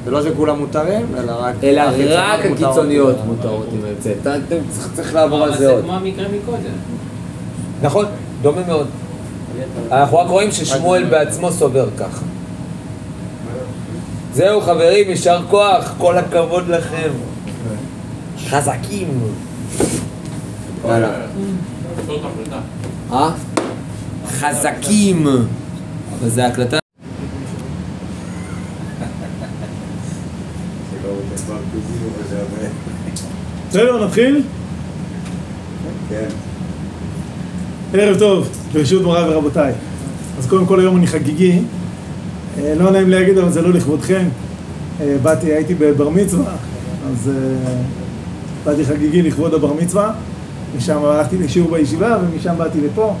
זה לא שכולם מותרים, אלא רק... אלא רק. הקיצוניות מותרות עם האמצעי. אתה אתם צריך- לעבור על אבל זה זה עוד. כמו המקרה מקודם. נכון, דומה מאוד. אנחנו רק רואים ששמואל בעצמו סובר ככה. זהו חברים, יישר כוח, כל הכבוד לכם. חזקים. החלטה. אה? חזקים. וזה הקלטה? בסדר, נתחיל? כן. ערב טוב, ברשות מוריי ורבותיי. אז קודם כל היום אני חגיגי. אה, לא נעים להגיד, אבל זה לא לכבודכם. אה, באתי, הייתי בבר מצווה, אז אה, באתי חגיגי לכבוד הבר מצווה. משם הלכתי לשיעור בישיבה, ומשם באתי לפה.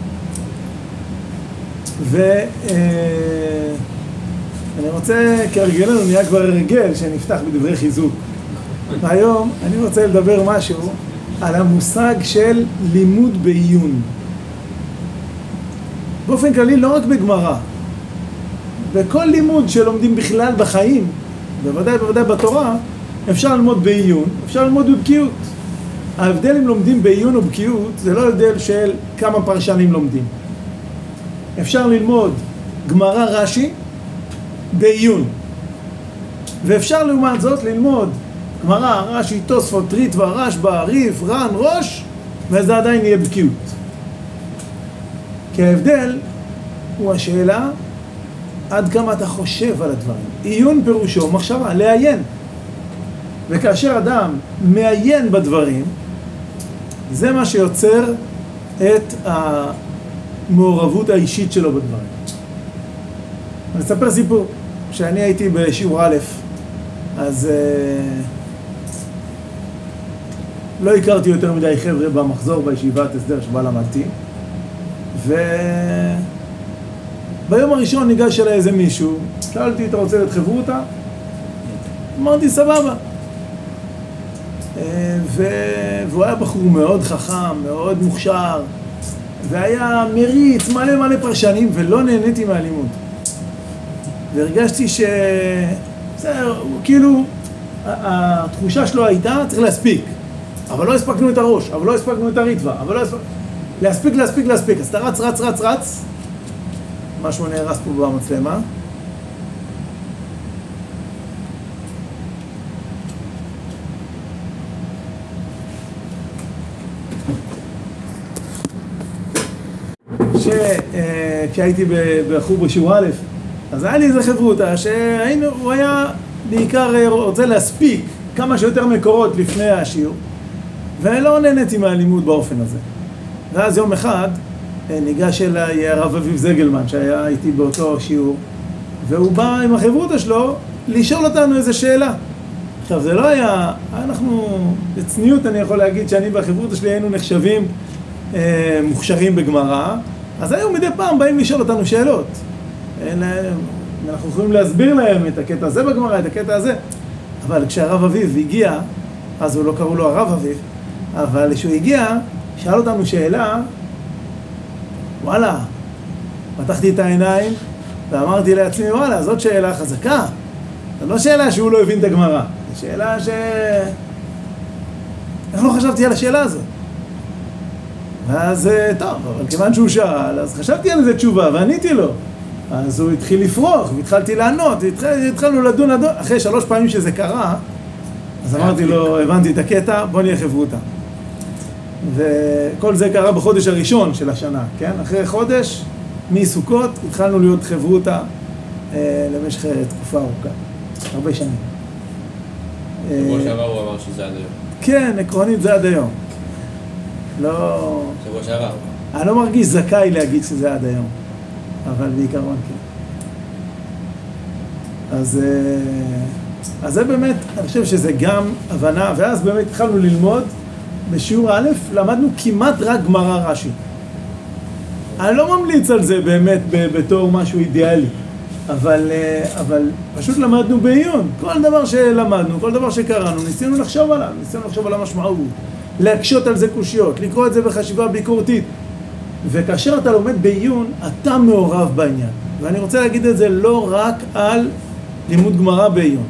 ואני רוצה, כהרגלנו נהיה כבר הרגל, שנפתח בדברי חיזוק. והיום אני רוצה לדבר משהו על המושג של לימוד בעיון. באופן כללי, לא רק בגמרא, בכל לימוד שלומדים בכלל בחיים, בוודאי בוודאי בתורה, אפשר ללמוד בעיון, אפשר ללמוד בבקיאות. ההבדל אם לומדים בעיון או בקיאות זה לא הבדל של כמה פרשנים לומדים. אפשר ללמוד גמרא רש"י בעיון, ואפשר לעומת זאת ללמוד גמרא, רש"י, תוספות, ריטב"א, רשב"א, ריף, ר"ן, ראש, וזה עדיין יהיה בקיאות. כי ההבדל הוא השאלה עד כמה אתה חושב על הדברים. עיון פירושו מחשבה, לעיין. וכאשר אדם מעיין בדברים, זה מה שיוצר את המעורבות האישית שלו בדברים. אני אספר סיפור. כשאני הייתי בשיעור א', אז uh, לא הכרתי יותר מדי חבר'ה במחזור בישיבת הסדר שבה למדתי, וביום הראשון ניגש אליי איזה מישהו, שאלתי, אתה רוצה להיות חברותא? אמרתי, סבבה. והוא היה בחור מאוד חכם, מאוד מוכשר, והיה מריץ, מלא מלא פרשנים, ולא נהניתי מהלימוד. והרגשתי ש... בסדר, כאילו, התחושה שלו הייתה, צריך להספיק. אבל לא הספקנו את הראש, אבל לא הספקנו את הריטב"א, אבל לא הספק... להספיק, להספיק, להספיק. אז אתה רץ, רץ, רץ, רץ. משהו נהרס פה במצלמה. כשהייתי בחור בשיעור א', אז היה לי איזה חברותא שהיינו, הוא היה בעיקר אה, רוצה להספיק כמה שיותר מקורות לפני השיעור, ולא נהניתי מהלימוד באופן הזה. ואז יום אחד אה, ניגש אליי הרב אביב זגלמן, שהיה איתי באותו שיעור, והוא בא עם החברותא שלו לשאול אותנו איזה שאלה. עכשיו, זה לא היה, אנחנו, בצניעות אני יכול להגיד שאני והחברותא שלי היינו נחשבים אה, מוכשרים בגמרא, אז היו מדי פעם באים לשאול אותנו שאלות. להם, אנחנו יכולים להסביר להם את הקטע הזה בגמרא, את הקטע הזה. אבל כשהרב אביב הגיע, אז הוא לא קראו לו הרב אביב, אבל כשהוא הגיע, שאל אותנו שאלה, וואלה, פתחתי את העיניים ואמרתי לעצמי, וואלה, זאת שאלה חזקה. זו לא שאלה שהוא לא הבין את הגמרא, זו שאלה ש... איך לא חשבתי על השאלה הזאת? ואז, אה, טוב, אבל כיוון שהוא שאל, אז חשבתי על איזה תשובה ועניתי לו. אז הוא התחיל לפרוח, והתחלתי לענות, והתחל, התחלנו לדון, לדון, אחרי שלוש פעמים שזה קרה, אז אמרתי לו, הבנתי את הקטע, בוא נהיה חברותא. וכל זה קרה בחודש הראשון של השנה, כן? אחרי חודש, מסוכות, התחלנו להיות חברותא אה, למשך תקופה ארוכה, הרבה שנים. שבוע אה, שעבר הוא אמר שזה עד היום. כן, עקרונית זה עד היום. לא... שבוע שעבר. אני לא מרגיש זכאי להגיד שזה עד היום, אבל בעיקרון כן. אז, אה, אז זה באמת, אני חושב שזה גם הבנה, ואז באמת התחלנו ללמוד, בשיעור א', למדנו כמעט רק גמרא רש"י. אני לא ממליץ על זה באמת בתור משהו אידיאלי, אבל, אה, אבל פשוט למדנו בעיון. כל דבר שלמדנו, כל דבר שקראנו, ניסינו לחשוב עליו, ניסינו לחשוב על המשמעות, להקשות על זה קושיות, לקרוא את זה בחשיבה ביקורתית. וכאשר אתה לומד בעיון, אתה מעורב בעניין. ואני רוצה להגיד את זה לא רק על לימוד גמרא בעיון,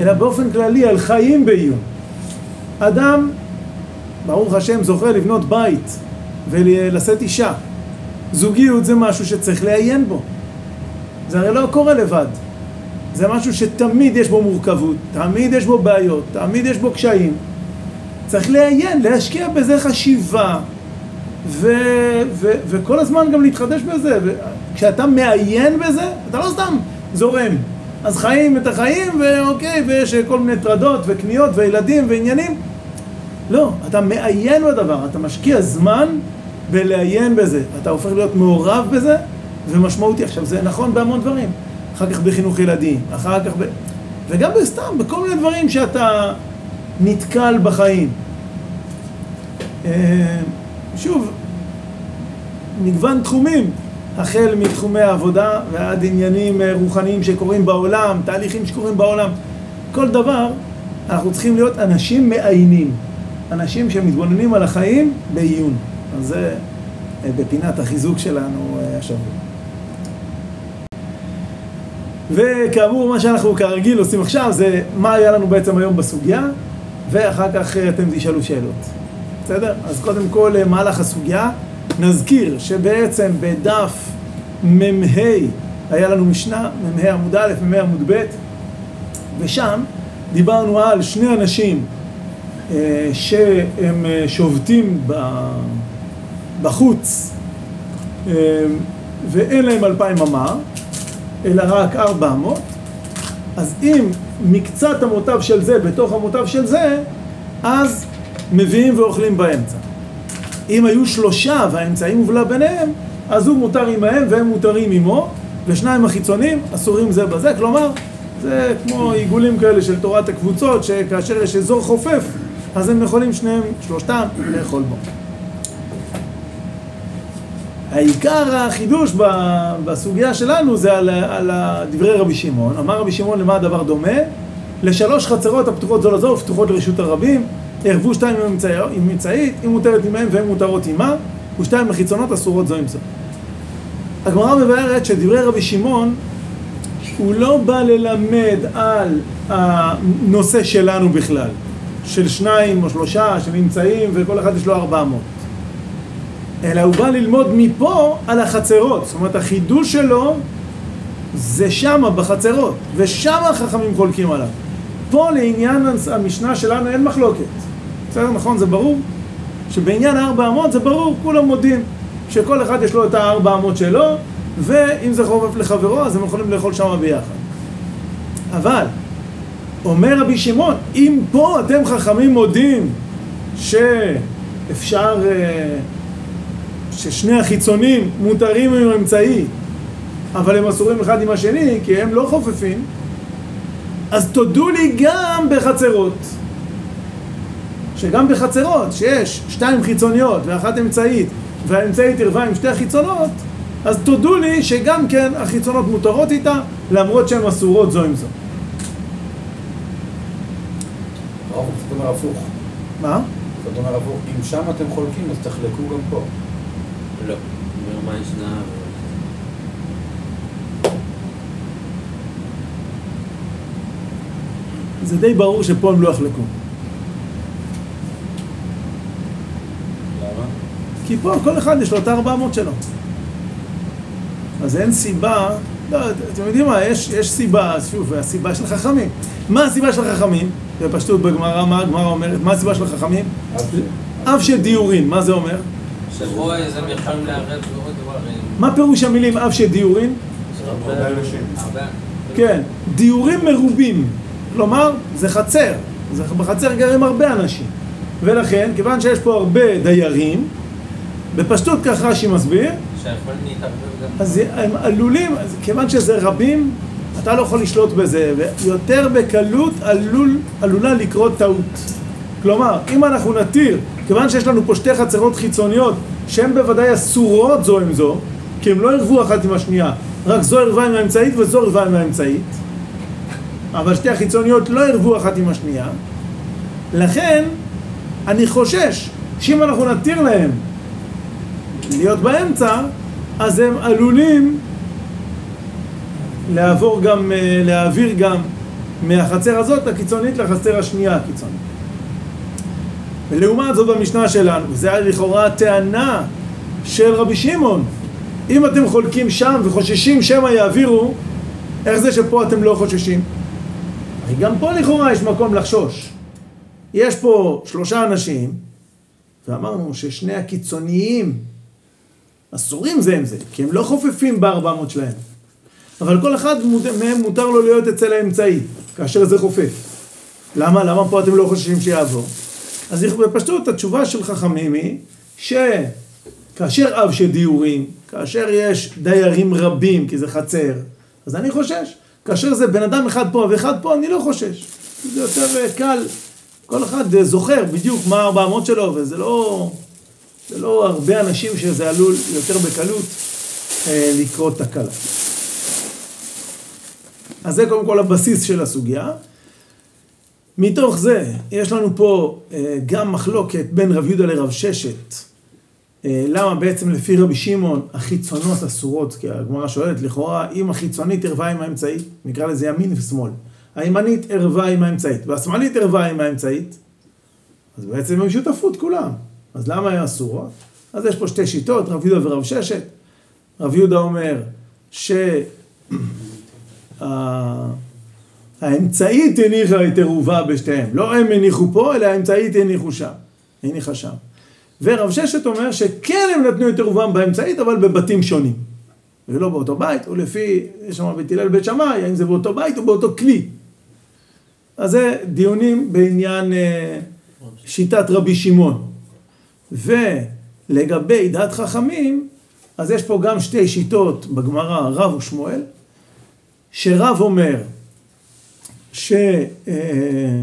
אלא באופן כללי על חיים בעיון. אדם, ברוך השם, זוכה לבנות בית ולשאת אישה. זוגיות זה משהו שצריך לעיין בו. זה הרי לא קורה לבד. זה משהו שתמיד יש בו מורכבות, תמיד יש בו בעיות, תמיד יש בו קשיים. צריך לעיין, להשקיע בזה חשיבה, ו- ו- וכל הזמן גם להתחדש בזה. כשאתה מעיין בזה, אתה לא סתם זורם. אז חיים את החיים, ואוקיי, ויש כל מיני טרדות וקניות וילדים ועניינים. לא, אתה מעיין בדבר, אתה משקיע זמן בלעיין בזה. אתה הופך להיות מעורב בזה ומשמעותי. עכשיו, זה נכון בהמון דברים. אחר כך בחינוך ילדים, אחר כך ב... וגם בסתם, בכל מיני דברים שאתה נתקל בחיים. אה, שוב, מגוון תחומים, החל מתחומי העבודה ועד עניינים אה, רוחניים שקורים בעולם, תהליכים שקורים בעולם. כל דבר, אנחנו צריכים להיות אנשים מעיינים, אנשים שמתבוננים על החיים בעיון. אז זה אה, בפינת החיזוק שלנו השבוע. וכאמור, מה שאנחנו כרגיל עושים עכשיו זה מה היה לנו בעצם היום בסוגיה, ואחר כך אה, אתם תשאלו שאלות. בסדר? אז קודם כל, אה, מהלך הסוגיה. נזכיר שבעצם בדף מ"ה היה לנו משנה, מ"ה עמוד א', מ"ה עמוד ב', ושם דיברנו על שני אנשים אה, שהם אה, שובתים בחוץ אה, ואין להם אלפיים אמה, אלא רק ארבע אמות, אז אם מקצת המוטב של זה בתוך המוטב של זה, אז מביאים ואוכלים באמצע. אם היו שלושה והאמצעים מובלע ביניהם, אז הוא מותר עמהם והם מותרים עמו, ושניים החיצונים אסורים זה בזה, כלומר, זה כמו עיגולים כאלה של תורת הקבוצות, שכאשר יש אזור חופף, אז הם יכולים שניהם, שלושתם, לאכול בו. העיקר החידוש בסוגיה שלנו זה על, על דברי רבי שמעון. אמר רבי שמעון למה הדבר דומה? לשלוש חצרות הפתוחות זו לזו ופתוחות לרשות הרבים, ערבו שתיים עם אמצעית, אם מותרת עמהם והן מותרות עמה, ושתיים החיצונות אסורות זו עם זו. הגמרא מבארת שדברי רבי שמעון, הוא לא בא ללמד על הנושא שלנו בכלל, של שניים או שלושה שנמצאים וכל אחד יש לו ארבע מאות. אלא הוא בא ללמוד מפה על החצרות. זאת אומרת, החידוש שלו זה שמה בחצרות, ושמה החכמים חולקים עליו. פה לעניין המשנה שלנו אין מחלוקת. בסדר, נכון? זה ברור? שבעניין הארבע אמות זה ברור, כולם מודים שכל אחד יש לו את הארבע אמות שלו, ואם זה חובב לחברו, אז הם יכולים לאכול שמה ביחד. אבל, אומר רבי שמעון, אם פה אתם חכמים מודים שאפשר אה, ששני החיצונים מותרים עם האמצעי, אבל הם אסורים אחד עם השני, כי הם לא חופפים, אז תודו לי גם בחצרות. שגם בחצרות, שיש שתיים חיצוניות ואחת אמצעית, והאמצעית ערווה עם שתי החיצונות, אז תודו לי שגם כן החיצונות מותרות איתה, למרות שהן אסורות זו עם זו. הפוך. מה? זאת אומר הפוך. אם שם אתם חולקים, אז תחלקו גם פה. לא. ברמה ישנה... זה די ברור שפה הם לא יחלקו. למה? כי פה כל אחד יש לו את ה-400 שלו. אז אין סיבה, לא, אתם יודעים מה, יש, יש סיבה, שוב, הסיבה של חכמים. מה הסיבה של חכמים? בפשטות בגמרא, מה הגמרא אומרת? מה הסיבה של חכמים? אב של דיורין, מה זה אומר? יכולים לערב דברים. מה פירוש המילים אב של דיורין? הרבה אנשים. הרבה. כן, דיורים מרובים, כלומר, זה חצר, זה, בחצר גרים הרבה אנשים, ולכן, כיוון שיש פה הרבה דיירים, בפשטות כך רש"י מסביר. אז הם עלולים, אז כיוון שזה רבים, אתה לא יכול לשלוט בזה, ויותר בקלות עלול, עלולה לקרות טעות. כלומר, אם אנחנו נתיר, כיוון שיש לנו פה שתי חצרות חיצוניות, שהן בוודאי אסורות זו עם זו, כי הן לא ערבו אחת עם השנייה, רק זו ערבה עם האמצעית וזו ערבה עם האמצעית, אבל שתי החיצוניות לא ערבו אחת עם השנייה, לכן אני חושש שאם אנחנו נתיר להם להיות באמצע, אז הם עלולים לעבור גם, אה, להעביר גם מהחצר הזאת הקיצונית לחצר השנייה הקיצונית. ולעומת זאת במשנה שלנו, וזה היה לכאורה הטענה של רבי שמעון, אם אתם חולקים שם וחוששים שמא יעבירו, איך זה שפה אתם לא חוששים? גם פה לכאורה יש מקום לחשוש. יש פה שלושה אנשים, ואמרנו ששני הקיצוניים אסורים זה עם זה, כי הם לא חופפים בארבע מאות שלהם. אבל כל אחד מהם מותר לו להיות אצל האמצעי, כאשר זה חופף. למה? למה פה אתם לא חוששים שיעבור? אז בפשטות התשובה של חכמים היא שכאשר אב של דיורים, כאשר יש דיירים רבים, כי זה חצר, אז אני חושש. כאשר זה בן אדם אחד פה ואחד פה, אני לא חושש. זה יותר אה, קל, כל אחד אה, זוכר בדיוק מה הארבע אמות שלו, וזה לא, זה לא הרבה אנשים שזה עלול יותר בקלות אה, לקרות תקלה. אז זה קודם כל הבסיס של הסוגיה. מתוך זה, יש לנו פה אה, גם מחלוקת בין רב יהודה לרב ששת. אה, למה בעצם לפי רבי שמעון החיצונות אסורות? כי הגמרא שואלת, לכאורה, אם החיצונית ערווה עם האמצעית, נקרא לזה ימין ושמאל. הימנית ערווה עם האמצעית, והשמאלית ערווה עם האמצעית, אז בעצם הם שותפות כולם. אז למה הן אסורות? אז יש פה שתי שיטות, רב יהודה ורב ששת. רב יהודה אומר ש... האמצעית הניחה את עירובה בשתיהם. לא הם הניחו פה, אלא האמצעית הניחו שם. הניחה שם. ורב ששת אומר שכן הם נתנו את עירובם באמצעית, אבל בבתים שונים. ולא באותו בית, או לפי, יש שם בית הלל בית שמאי, האם זה באותו בית או באותו כלי. אז זה דיונים בעניין אה, שיטת רבי שמעון. ולגבי דעת חכמים, אז יש פה גם שתי שיטות בגמרא, רב ושמואל, שרב אומר ש, אה,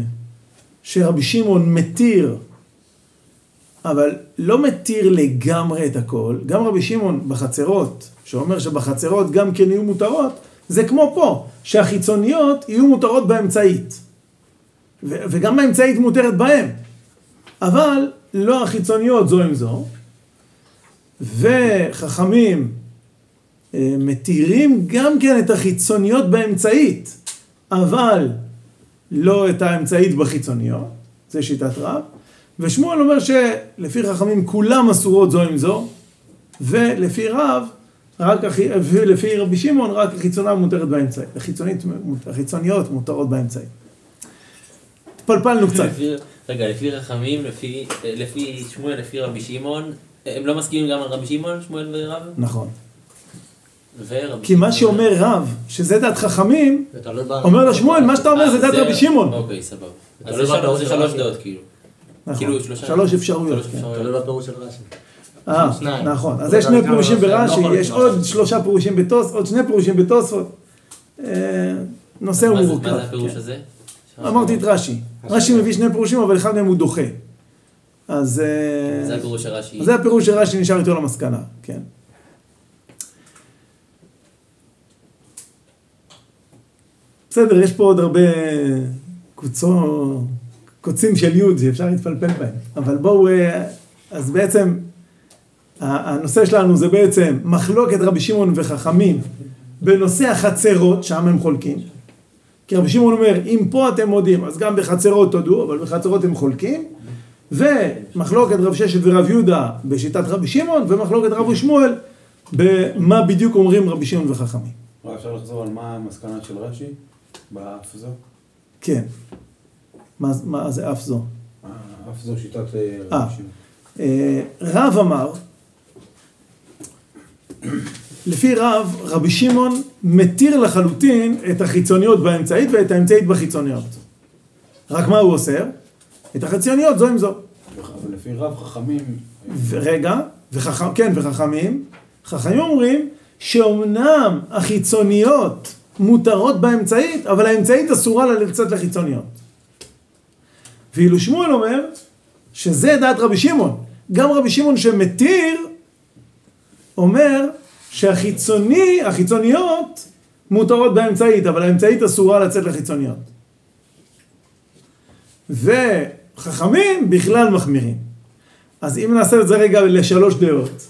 שרבי שמעון מתיר, אבל לא מתיר לגמרי את הכל, גם רבי שמעון בחצרות, שאומר שבחצרות גם כן יהיו מותרות, זה כמו פה, שהחיצוניות יהיו מותרות באמצעית. ו- וגם האמצעית מותרת בהם. אבל לא החיצוניות זו עם זו. וחכמים אה, מתירים גם כן את החיצוניות באמצעית, אבל לא את האמצעית בחיצוניות, זה שיטת רב. ושמואל אומר שלפי חכמים כולם אסורות זו עם זו, ולפי רב, רק, ולפי רבי שמעון רק החיצונה מותרת באמצעית, החיצונית, החיצוניות מותרות באמצעית. התפלפלנו קצת. לפי- רגע, לפי רחמים, לפי, לפי שמואל, לפי רבי שמעון, הם לא מסכימים גם על רבי שמעון, שמואל ורב? נכון. ורבי כי מה שאומר רב, שזה דת חכמים, זה ב- אומר לו שמואל, מה שאתה אומר זה אה, דת רבי שמעון. אוקיי, סבבה. אז תלוי זה שלוש- זה רש"י. דעות כאילו. נכון. כאילו שלושה... שלוש אפשרויות. כן. אפשרויות. תלוי בפירוש של רש"י. אה. נכון. אז יש שני פירושים לא ברש"י, יש לא עוד. שלושה פירושים בתוס, עוד שני פירושים בתוספות. אה, נושא הוא זה- מורכב. מה זה הפירוש כן. הזה? אמרתי את רש"י. רש"י מביא שני פירושים, אבל אחד מהם הוא דוחה. אז... אה, זה הפירוש של רש"י. זה הפירוש שרש"י נשאר איתו למסקנה, כן. בסדר, יש פה עוד הרבה קוצו, קוצים של יוד שאפשר להתפלפל בהם, אבל בואו, אה, אז בעצם הנושא שלנו זה בעצם מחלוקת רבי שמעון וחכמים בנושא החצרות, שם הם חולקים. כי רבי שמעון אומר, אם פה אתם מודים, אז גם בחצרות תודו, אבל בחצרות הם חולקים. ומחלוקת רב ששת ורב יהודה בשיטת רבי שמעון, ומחלוקת רב שמואל במה בדיוק אומרים רבי שמעון וחכמים. אפשר לחזור על מה המסקנה של רש"י באף זו? כן. מה, מה זה אף זו? אף זו שיטת אה, אה. אה, רב אמר, לפי רב, רבי שמעון מתיר לחלוטין את החיצוניות באמצעית ואת האמצעית בחיצוניות. רק מה הוא אוסר? את החיצוניות זו עם זו. אבל לפי רב חכמים, רגע, וחכם, כן, וחכמים, חכמים אומרים שאומנם החיצוניות מותרות באמצעית, אבל האמצעית אסורה לה לצאת לחיצוניות. ואילו שמואל אומר שזה דעת רבי שמעון. גם רבי שמעון שמתיר, אומר שהחיצוני, החיצוניות מותרות באמצעית, אבל האמצעית אסורה לצאת לחיצוניות. וחכמים בכלל מחמירים. אז אם נעשה את זה רגע לשלוש דעות.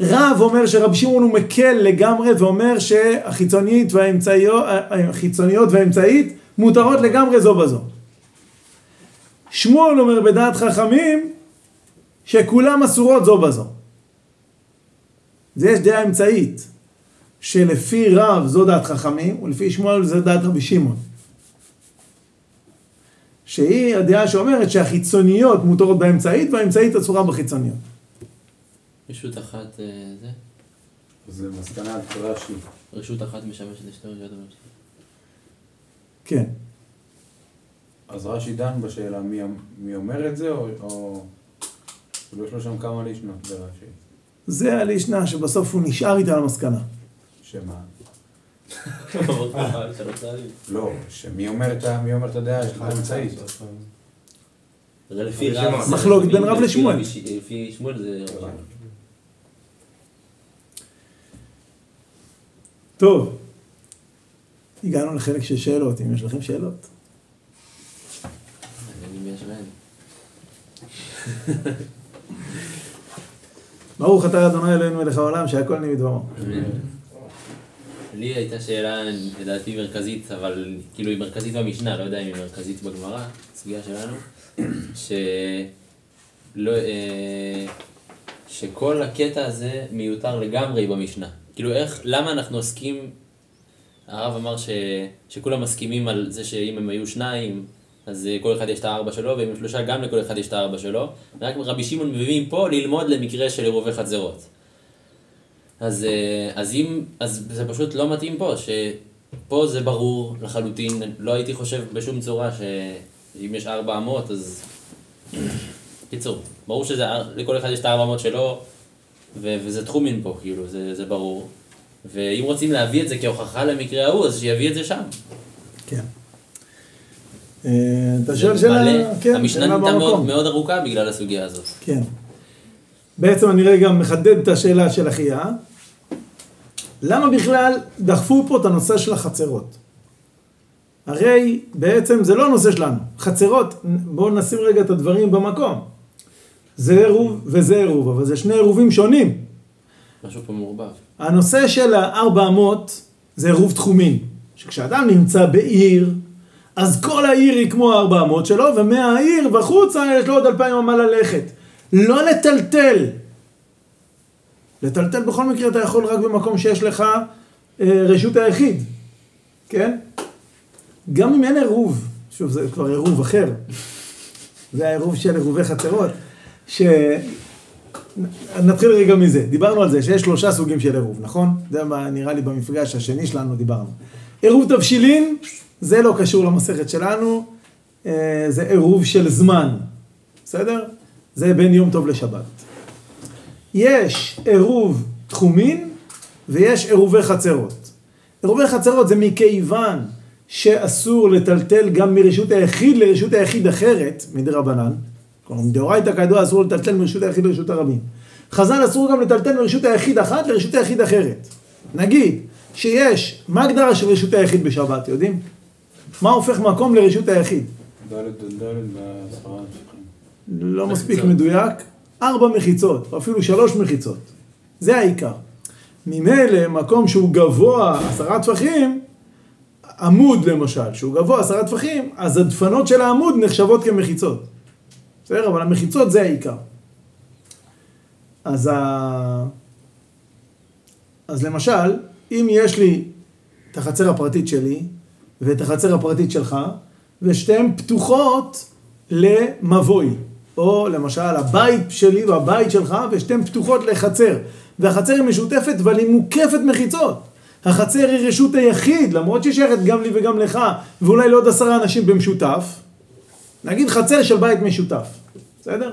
רב אומר שרבי שמעון הוא מקל לגמרי ואומר שהחיצונית והאמצעיות, והאמצעית מותרות לגמרי זו בזו. שמואל אומר בדעת חכמים שכולם אסורות זו בזו. זה יש דעה אמצעית שלפי רב זו דעת חכמים ולפי שמואל זה דעת רבי שמעון. שהיא הדעה שאומרת שהחיצוניות מותרות באמצעית והאמצעית אסורה בחיצוניות. רשות אחת, אה, זה? זה מסקנה של רש"י. רשות אחת משמשת לשתי רשויות המשנה. כן. אז רש"י דן בשאלה מי, מי אומר את זה, או, או... כאילו יש לו שם כמה לישנות ברש"י. זה הלישנה שבסוף הוא נשאר איתה למסקנה. שמה? לא, שמי אומר את, ה- מי אומר את הדעה של האמצעית. זה לפי רב. זה מחלוקת בין רב לשמואל. לפי שמואל זה רבי שמעון. טוב, הגענו לחלק של שאלות, אם יש לכם שאלות. ברוך אתה אדוני אלוהינו מלך העולם שהכל נהיה בדברו. לי הייתה שאלה, לדעתי מרכזית, אבל כאילו היא מרכזית במשנה, לא יודע אם היא מרכזית בגמרא, סוגיה שלנו, ש... לא, אה, שכל הקטע הזה מיותר לגמרי במשנה. כאילו איך, למה אנחנו עוסקים, הרב אמר ש... שכולם מסכימים על זה שאם הם היו שניים, אז אה, כל אחד יש את הארבע שלו, ואם הם שלושה גם לכל אחד יש את הארבע שלו, רק רבי שמעון מביאים פה ללמוד למקרה של עירובי חצרות. אז, אה, אז אם, אז זה פשוט לא מתאים פה, שפה זה ברור לחלוטין, לא הייתי חושב בשום צורה שאם יש ארבע אמות אז... קיצור, ברור שזה, לכל אחד יש את הארבע אמות שלו, ו- וזה תחומין פה, כאילו, זה, זה ברור. ואם רוצים להביא את זה כהוכחה למקרה ההוא, אז שיביא את זה שם. כן. אה, אתה שואל שאלה. כן, המשנה נהייתה מאוד. מאוד ארוכה בגלל הסוגיה הזאת. כן. בעצם אני רגע מחדד את השאלה של אחיה. למה בכלל דחפו פה את הנושא של החצרות? הרי בעצם זה לא הנושא שלנו. חצרות, בואו נשים רגע את הדברים במקום. זה עירוב וזה עירוב, אבל זה שני עירובים שונים. משהו פה מעורבב. הנושא של הארבע אמות זה עירוב תחומין. שכשאדם נמצא בעיר, אז כל העיר היא כמו הארבע אמות שלו, ומהעיר בחוצה יש לו עוד אלפיים אמה ללכת. לא לטלטל. לטלטל בכל מקרה אתה יכול רק במקום שיש לך אה, רשות היחיד, כן? גם אם אין עירוב, שוב זה כבר עירוב אחר, זה העירוב של עירובי חצרות, ש... נתחיל רגע מזה, דיברנו על זה שיש שלושה סוגים של עירוב, נכון? זה מה נראה לי במפגש השני שלנו דיברנו. עירוב תבשילין, זה לא קשור למסכת שלנו, אה, זה עירוב של זמן, בסדר? זה בין יום טוב לשבת. יש עירוב תחומין ויש עירובי חצרות. עירובי חצרות זה מכיוון שאסור לטלטל גם מרשות היחיד לרשות היחיד אחרת, מדרבנן. כלומר, מדאורייתא כידוע אסור לטלטל מרשות היחיד לרשות הרבים. חז"ל אסור גם לטלטל מרשות היחיד אחת לרשות היחיד אחרת. נגיד שיש, מה ההגדרה של רשות היחיד בשבת, יודעים? מה הופך מקום לרשות היחיד? לא מספיק. מדויק, ארבע מחיצות, או אפילו שלוש מחיצות. זה העיקר. ממילא, מקום שהוא גבוה עשרה טפחים, עמוד למשל, שהוא גבוה עשרה טפחים, אז הדפנות של העמוד נחשבות כמחיצות. בסדר? אבל המחיצות זה העיקר. אז, ה... אז למשל, אם יש לי את החצר הפרטית שלי ואת החצר הפרטית שלך, ושתיהן פתוחות למבוי. או למשל הבית שלי והבית שלך, ושתיהן פתוחות לחצר. והחצר היא משותפת, אבל היא מוקפת מחיצות. החצר היא רשות היחיד, למרות שהיא שייכת גם לי וגם לך, ואולי לעוד עשרה אנשים במשותף. נגיד חצר של בית משותף, בסדר?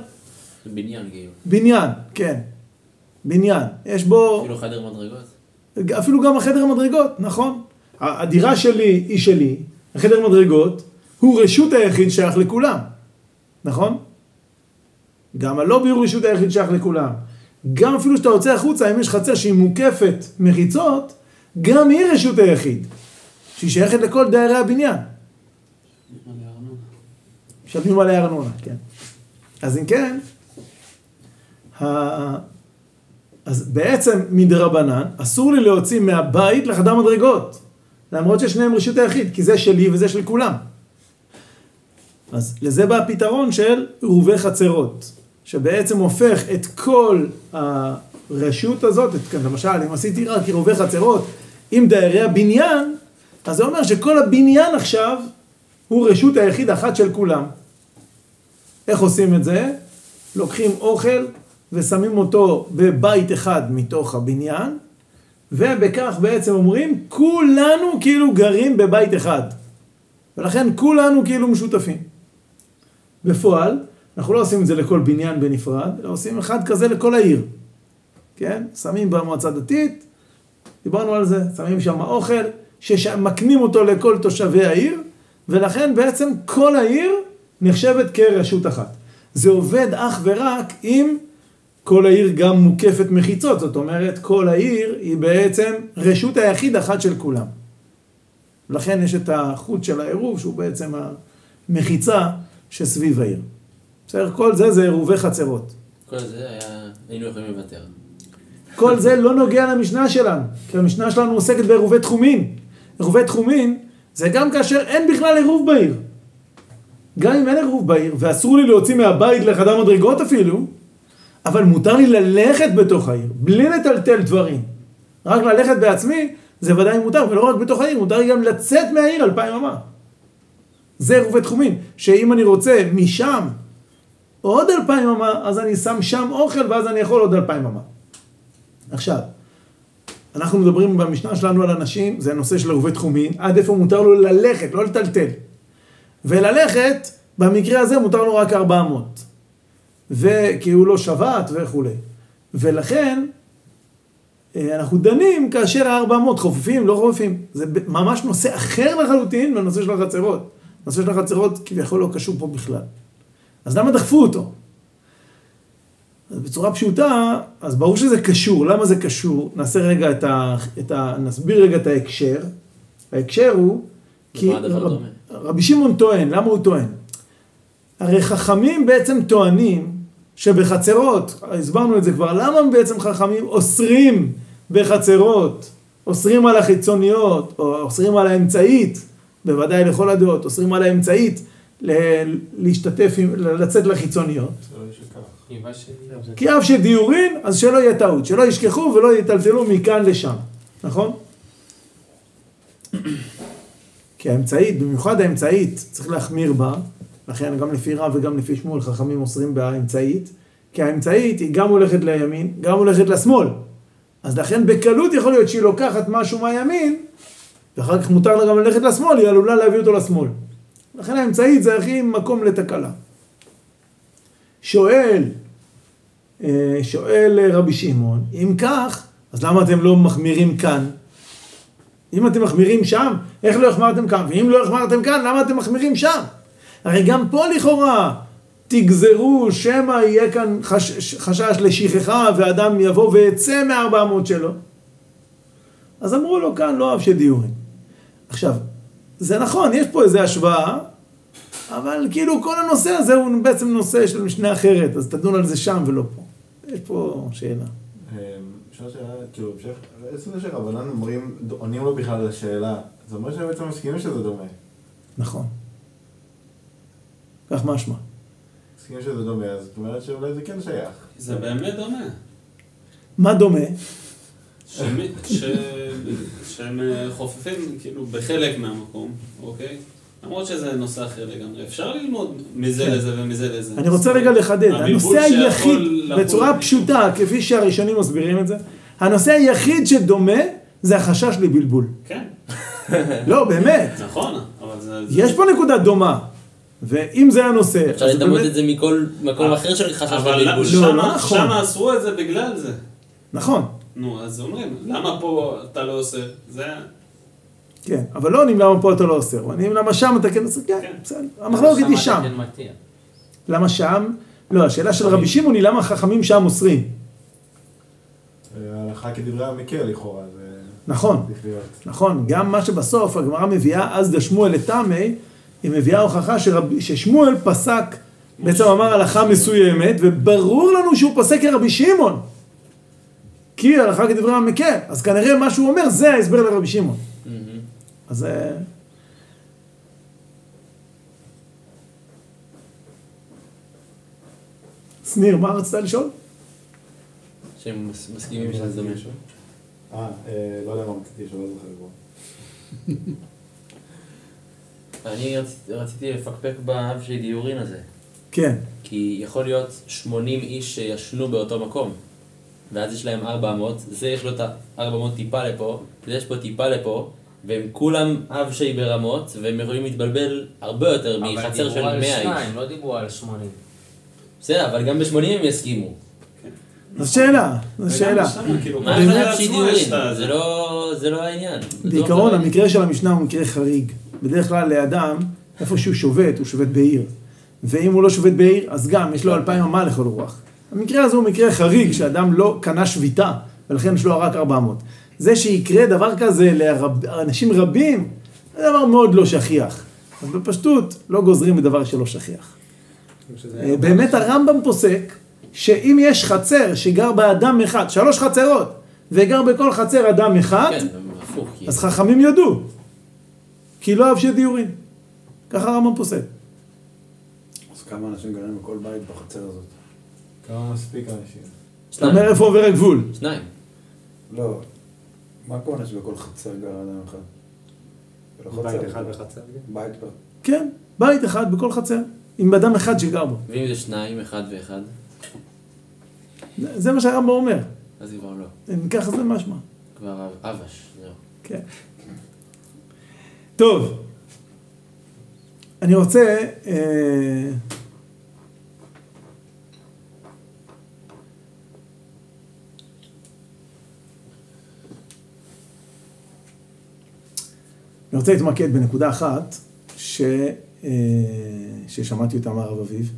בניין כאילו. בניין, כן. בניין. יש בו... כאילו חדר מדרגות. אפילו גם החדר מדרגות, נכון. הדירה שלי היא שלי, החדר מדרגות הוא רשות היחיד שייך לכולם, נכון? גם הלובי הוא רשות היחיד שייך לכולם. גם אפילו שאתה יוצא החוצה, אם יש חצר שהיא מוקפת מחיצות, גם היא רשות היחיד, שהיא שייכת לכל דיירי הבניין. משלמים עליה ארנונה, כן. אז אם כן, ה... אז בעצם מדרבנן, אסור לי להוציא מהבית לחדר מדרגות. למרות ששניהם רשות היחיד, כי זה שלי וזה של כולם. אז לזה בא הפתרון של עירובי חצרות, שבעצם הופך את כל הרשות הזאת, את, למשל, אם עשיתי רק עירובי חצרות עם דיירי הבניין, אז זה אומר שכל הבניין עכשיו הוא רשות היחיד אחת של כולם. איך עושים את זה? לוקחים אוכל ושמים אותו בבית אחד מתוך הבניין, ובכך בעצם אומרים, כולנו כאילו גרים בבית אחד. ולכן כולנו כאילו משותפים. בפועל, אנחנו לא עושים את זה לכל בניין בנפרד, אלא עושים אחד כזה לכל העיר. כן? שמים במועצה דתית, דיברנו על זה, שמים שם אוכל, שמקנים אותו לכל תושבי העיר, ולכן בעצם כל העיר נחשבת כרשות אחת. זה עובד אך ורק אם כל העיר גם מוקפת מחיצות, זאת אומרת, כל העיר היא בעצם רשות היחיד אחת של כולם. לכן יש את החוט של העירוב, שהוא בעצם המחיצה שסביב העיר. בסדר? כל זה זה עירובי חצרות. כל זה היה, היינו יכולים לוותר. כל זה לא נוגע למשנה שלנו, כי המשנה שלנו עוסקת בעירובי תחומין. עירובי תחומין זה גם כאשר אין בכלל עירוב בעיר. גם אם אין עירוב בעיר, ואסור לי להוציא מהבית לחדר מדרגות אפילו, אבל מותר לי ללכת בתוך העיר, בלי לטלטל דברים. רק ללכת בעצמי, זה ודאי מותר, ולא רק בתוך העיר, מותר לי גם לצאת מהעיר אלפיים אמה. זה עירובי תחומין, שאם אני רוצה משם עוד אלפיים אמה, אז אני שם שם אוכל, ואז אני יכול עוד אלפיים אמה. עכשיו, אנחנו מדברים במשנה שלנו על אנשים, זה הנושא של עירובי תחומין, עד איפה מותר לו ללכת, לא לטלטל. וללכת, במקרה הזה מותר לו רק 400. וכי הוא לא שבת וכולי. ולכן, אה, אנחנו דנים כאשר ה-400 חופפים, לא חופפים. זה ממש נושא אחר לחלוטין מהנושא של החצרות. הנושא של החצרות כביכול לא קשור פה בכלל. אז למה דחפו אותו? אז בצורה פשוטה, אז ברור שזה קשור. למה זה קשור? נעשה רגע את ה... את ה נסביר רגע את ההקשר. ההקשר הוא, כי למה הדבר דומה? רבי שמעון טוען, למה הוא טוען? הרי חכמים בעצם טוענים שבחצרות, הסברנו את זה כבר, למה בעצם חכמים אוסרים בחצרות, אוסרים על החיצוניות, או אוסרים על האמצעית, בוודאי לכל הדעות, אוסרים על האמצעית להשתתף, עם- לצאת לחיצוניות. כי אף שדיורין, אז שלא יהיה טעות, שלא ישכחו ולא יטלטלו מכאן לשם, נכון? כי האמצעית, במיוחד האמצעית, צריך להחמיר בה, לכן גם לפי רב וגם לפי שמואל חכמים אוסרים באמצעית, כי האמצעית היא גם הולכת לימין, גם הולכת לשמאל. אז לכן בקלות יכול להיות שהיא לוקחת משהו מהימין, ואחר כך מותר לה גם ללכת לשמאל, היא עלולה להביא אותו לשמאל. לכן האמצעית זה הכי מקום לתקלה. שואל אה, שואל רבי שמעון, אם כך, אז למה אתם לא מחמירים כאן? אם אתם מחמירים שם, איך לא החמרתם כאן? ואם לא החמרתם כאן, למה אתם מחמירים שם? הרי גם פה לכאורה תגזרו שמא יהיה כאן חש, חשש לשכחה ואדם יבוא ויצא מארבע אמות שלו. אז אמרו לו כאן לא אב של דיורים. עכשיו, זה נכון, יש פה איזו השוואה, אבל כאילו כל הנושא הזה הוא בעצם נושא של משנה אחרת, אז תדון על זה שם ולא פה. יש פה שאלה. אפשר שאלה, כאילו, המשך, עצם זה שרבנן אומרים, עונים לו בכלל על השאלה, זה אומר שהם בעצם מסכימים שזה דומה. נכון. כך משמע. מסכימים שזה דומה, אז זאת אומרת שאולי זה כן שייך. זה באמת דומה. מה דומה? שהם חופפים כאילו בחלק מהמקום, אוקיי? למרות שזה נושא אחר לגמרי. אפשר ללמוד מזה כן. לזה ומזה לזה. אני רוצה רגע לחדד, הנושא היחיד, בצורה פשוטה, כפי שהראשונים מסבירים את זה, הנושא היחיד שדומה זה החשש לבלבול. כן, לא, באמת. נכון, אבל זה... יש פה נקודה דומה. ואם זה הנושא, אפשר אז לדמות באמת- את זה מכל מקום אחר של חשש אבל לבלבול. לא, שמה- לא נכון. שמה עשו את זה בגלל זה. נכון, נו, אז אומרים, למה פה אתה לא עושה? זה... כן, אבל לא עונים למה פה אתה לא עושה, עונים למה שם אתה כן עושה, כן, כן. בסדר. המחלוקת היא שם. כן. למה שם? לא, השאלה של רבי שמעון היא למה חכמים שם אוסרים. אה, ההלכה כדברי המקל לכאורה, זה נכון. נכון, גם מה שבסוף הגמרא מביאה אז דשמואל לטמא, היא מביאה הוכחה שרב, ששמואל פסק, בעצם אמר הלכה מסוימת, וברור לנו שהוא פוסק כרבי שמעון. כי הלכה כדברי המקל, אז כנראה מה שהוא אומר זה ההסבר לרבי שמעון. אז... אה, שניר, מה רצית לשאול? שהם מס- מסכימים שזה דומה. אה, אה, לא יודע מה רציתי לשאול, לא זוכר כבר. אני רציתי- לפקפק באב של דיורין הזה. כן, כי יכול להיות 80 איש שישנו באותו מקום. ואז יש להם 400, זה יש לו את ה-400 טיפה לפה, זה יש פה טיפה לפה, והם כולם אב שהיא ברמות, והם יכולים להתבלבל הרבה יותר מחצר של 100 אבל דיברו על איש. שניים, לא דיברו על 80. בסדר, אבל גם ב-80 הם יסכימו. זו שאלה, זו שאלה. כאילו, זה לא זה לא העניין. בטוח בעיקרון, לא המקרה של המשנה הוא מקרה חריג. בדרך כלל לאדם, איפה שהוא שובת, הוא שובת בעיר. ואם הוא לא שובת בעיר, אז גם, יש לו אלפיים אמה לכל רוח. המקרה הזה הוא מקרה חריג, שאדם לא קנה שביתה, ולכן יש לו רק 400. זה שיקרה דבר כזה לאנשים רבים, זה דבר מאוד לא שכיח. אז בפשטות, לא גוזרים בדבר שלא שכיח. אה, באמת הרמב"ם פוסק שאם יש חצר שגר בה אדם אחד, שלוש חצרות, וגר בכל חצר אדם אחד, כן. כי- אז חכמים יודו, כי לא אהב דיורים. ככה הרמב"ם פוסק. אז כמה אנשים גרים בכל בית בחצר הזאת? כמה מספיק אנשים. אתה אומר איפה עובר הגבול. שניים. לא. מה הכוונה שבכל חצר גר אדם אחד? בית. אחד בחצר. בית ב... כן, בית אחד בכל חצר, עם אדם אחד שגר בו. ואם זה שניים, אחד ואחד, זה מה שהרמב"ם אומר. אז כבר לא. ככה זה משמע. כבר אב- אבש, זהו. כן. טוב, אני רוצה... אה, אני רוצה להתמקד בנקודה אחת ש... אה, ששמעתי אותה מהרב אביב.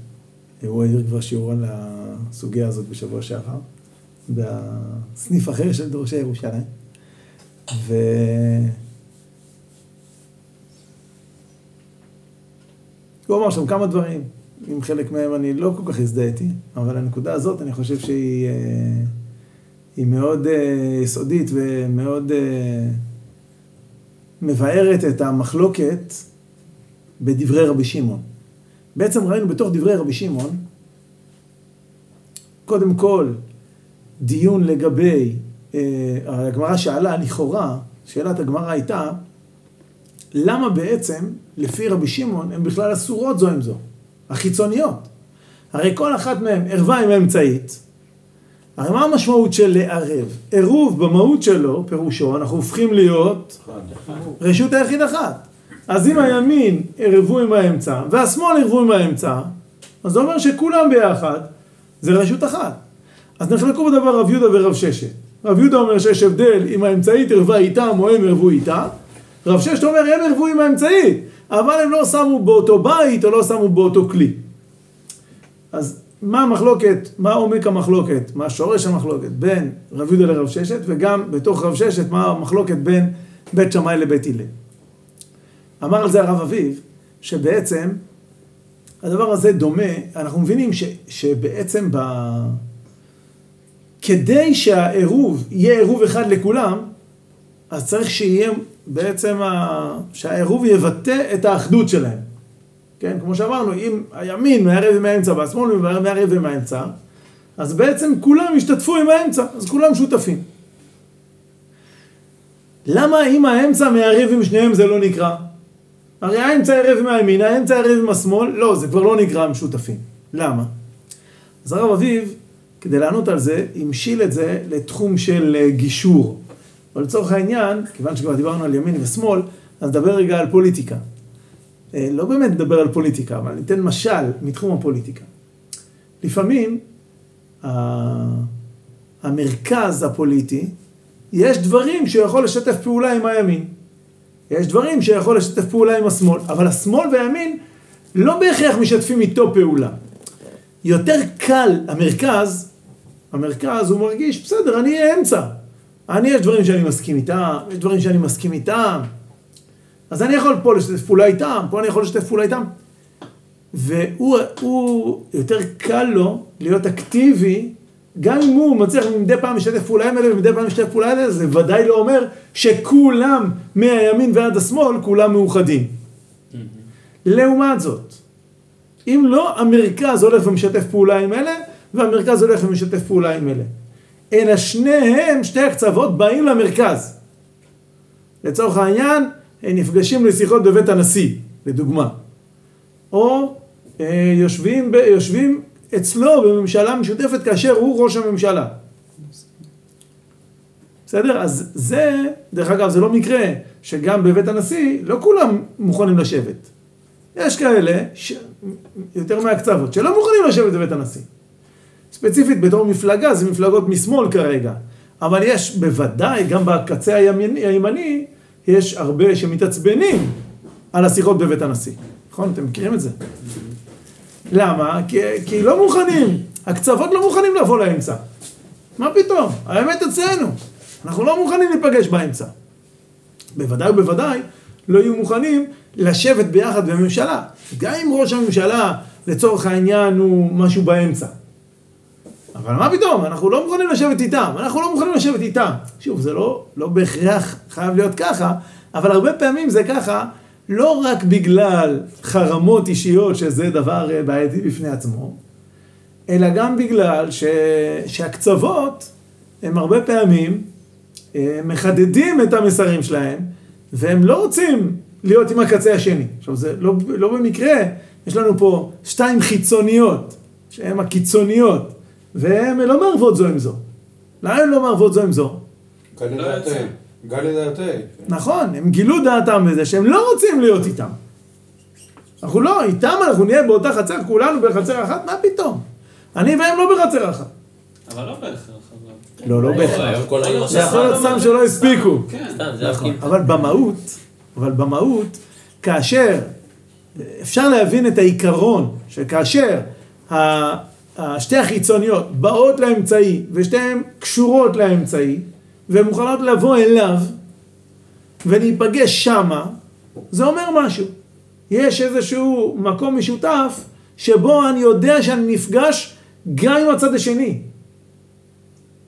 הוא העיר כבר שיעור על הסוגיה הזאת בשבוע שעבר, בסניף אחר של דורשי ירושלים. ו... הוא אמר שם כמה דברים, עם חלק מהם אני לא כל כך הזדהיתי, אבל הנקודה הזאת אני חושב שהיא אה, מאוד אה, יסודית ומאוד מבארת את המחלוקת בדברי רבי שמעון. בעצם ראינו בתוך דברי רבי שמעון, קודם כל, דיון לגבי, אה, הגמרא שאלה לכאורה, שאלת הגמרא הייתה, למה בעצם, לפי רבי שמעון, הן בכלל אסורות זו עם זו, החיצוניות. הרי כל אחת מהן ערווה עם האמצעית, הרי מה המשמעות של לערב? עירוב במהות שלו, פירושו, אנחנו הופכים להיות רשות היחיד אחת. אז אם הימין ערבו עם האמצע, והשמאל ערבו עם האמצע, אז זה אומר שכולם ביחד זה רשות אחת. אז נחלקו בדבר רב יהודה ורב ששת. רב יהודה אומר שיש הבדל אם האמצעית ערבה איתם או הם ערבו איתה. רב ששת אומר הם ערבו עם האמצעית, אבל הם לא שמו באותו בית או לא שמו באותו כלי. אז מה המחלוקת, מה עומק המחלוקת, מה שורש המחלוקת בין רב יהודה לרב ששת, וגם בתוך רב ששת מה המחלוקת בין בית שמאי לבית הלל. אמר על זה הרב אביב, שבעצם הדבר הזה דומה, אנחנו מבינים ש, שבעצם ב... כדי שהעירוב יהיה עירוב אחד לכולם, אז צריך שיהיה בעצם, ה... שהעירוב יבטא את האחדות שלהם. כן, כמו שאמרנו, אם הימין מערב עם האמצע והשמאל מערב עם האמצע, אז בעצם כולם השתתפו עם האמצע, אז כולם שותפים. למה אם האמצע מערב עם שניהם זה לא נקרא? הרי האמצע ערב עם הימין, האמצע ערב עם השמאל, לא, זה כבר לא נקרא הם שותפים. למה? אז הרב אביב, כדי לענות על זה, המשיל את זה לתחום של אה, גישור. אבל לצורך העניין, כיוון שכבר דיברנו על ימין ושמאל, אז נדבר רגע על פוליטיקה. אה, לא באמת נדבר על פוליטיקה, אבל ניתן משל מתחום הפוליטיקה. לפעמים המרכז הפוליטי, יש דברים שהוא יכול לשתף פעולה עם הימין. יש דברים שיכול לשתף פעולה עם השמאל, אבל השמאל והימין לא בהכרח משתפים איתו פעולה. יותר קל, המרכז, המרכז הוא מרגיש, בסדר, אני אהיה אמצע. אני, יש דברים שאני מסכים איתם, יש דברים שאני מסכים איתם. אז אני יכול פה לשתף פעולה איתם, פה אני יכול לשתף פעולה איתם. והוא, הוא, יותר קל לו להיות אקטיבי, גם אם הוא מצליח מדי פעם לשתף פעולה עם אלה ומדי פעם לשתף פעולה עם אלה, זה ודאי לא אומר שכולם, מהימין ועד השמאל, כולם מאוחדים. לעומת זאת, אם לא, המרכז הולך ומשתף פעולה עם אלה, והמרכז הולך ומשתף פעולה עם אלה. אלא שניהם, שתי הקצוות, באים למרכז. לצורך העניין, נפגשים לשיחות בבית הנשיא, לדוגמה. או אה, יושבים, ב, יושבים אצלו בממשלה משותפת כאשר הוא ראש הממשלה. בסדר? אז זה, דרך אגב, זה לא מקרה שגם בבית הנשיא לא כולם מוכנים לשבת. יש כאלה, ש... יותר מהקצוות, שלא מוכנים לשבת בבית הנשיא. ספציפית בתור מפלגה, זה מפלגות משמאל כרגע. אבל יש בוודאי, גם בקצה הימני, הימני, יש הרבה שמתעצבנים על השיחות בבית הנשיא. נכון? אתם מכירים את זה. למה? כי, כי לא מוכנים, הקצוות לא מוכנים לבוא לאמצע. מה פתאום? האמת אצלנו. אנחנו לא מוכנים להיפגש באמצע. בוודאי ובוודאי לא יהיו מוכנים לשבת ביחד בממשלה. גם אם ראש הממשלה, לצורך העניין, הוא משהו באמצע. אבל מה פתאום? אנחנו לא מוכנים לשבת איתם. אנחנו לא מוכנים לשבת איתם. שוב, זה לא, לא בהכרח חייב להיות ככה, אבל הרבה פעמים זה ככה, לא רק בגלל חרמות אישיות, שזה דבר אה, בעייתי בפני עצמו, אלא גם בגלל ש... שהקצוות הם הרבה פעמים אה, מחדדים את המסרים שלהם, והם לא רוצים להיות עם הקצה השני. עכשיו, זה לא, לא במקרה, יש לנו פה שתיים חיצוניות, שהן הקיצוניות, והן לא מערבות זו עם זו. למה הן לא מערבות זו עם זו? גל לדעתהם. גל לדעתהם. נכון, הם גילו דעתם בזה שהם לא רוצים להיות איתם. אנחנו לא, איתם אנחנו נהיה באותה חצר, כולנו בחצר אחת, מה פתאום? אני והם לא בחצר אחת. אבל לא בהכרח. אבל- לא, לא בהכרח. זה יכול להיות סתם שלא הספיקו. כן. נכון. אבל במהות, אבל במהות, כאשר, אפשר להבין את העיקרון, שכאשר השתי החיצוניות באות לאמצעי, ושתיהן קשורות לאמצעי, והן מוכנות לבוא אליו, ולהיפגש שמה, זה אומר משהו. יש איזשהו מקום משותף, שבו אני יודע שאני נפגש גם עם הצד השני.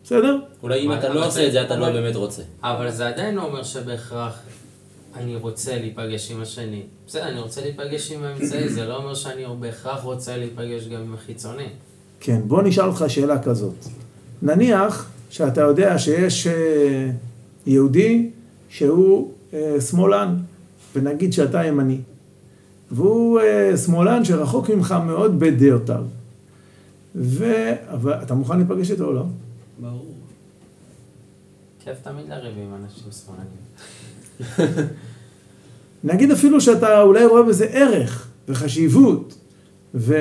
בסדר? אולי אם אתה לא עושה את זה, אתה לא באמת רוצה. אבל זה עדיין לא אומר שבהכרח אני רוצה להיפגש עם השני. בסדר, אני רוצה להיפגש עם האמצעי, זה לא אומר שאני בהכרח רוצה להיפגש גם עם החיצוני. כן, בוא נשאל אותך שאלה כזאת. נניח שאתה יודע שיש אה, יהודי שהוא אה, שמאלן, ונגיד שאתה ימני, והוא אה, שמאלן שרחוק ממך מאוד בדעותיו. ו... אבל אתה מוכן להיפגש איתו או לא? ברור. כיף תמיד לריב עם אנשים שמאלנים. נגיד אפילו שאתה אולי רואה בזה ערך וחשיבות, ו...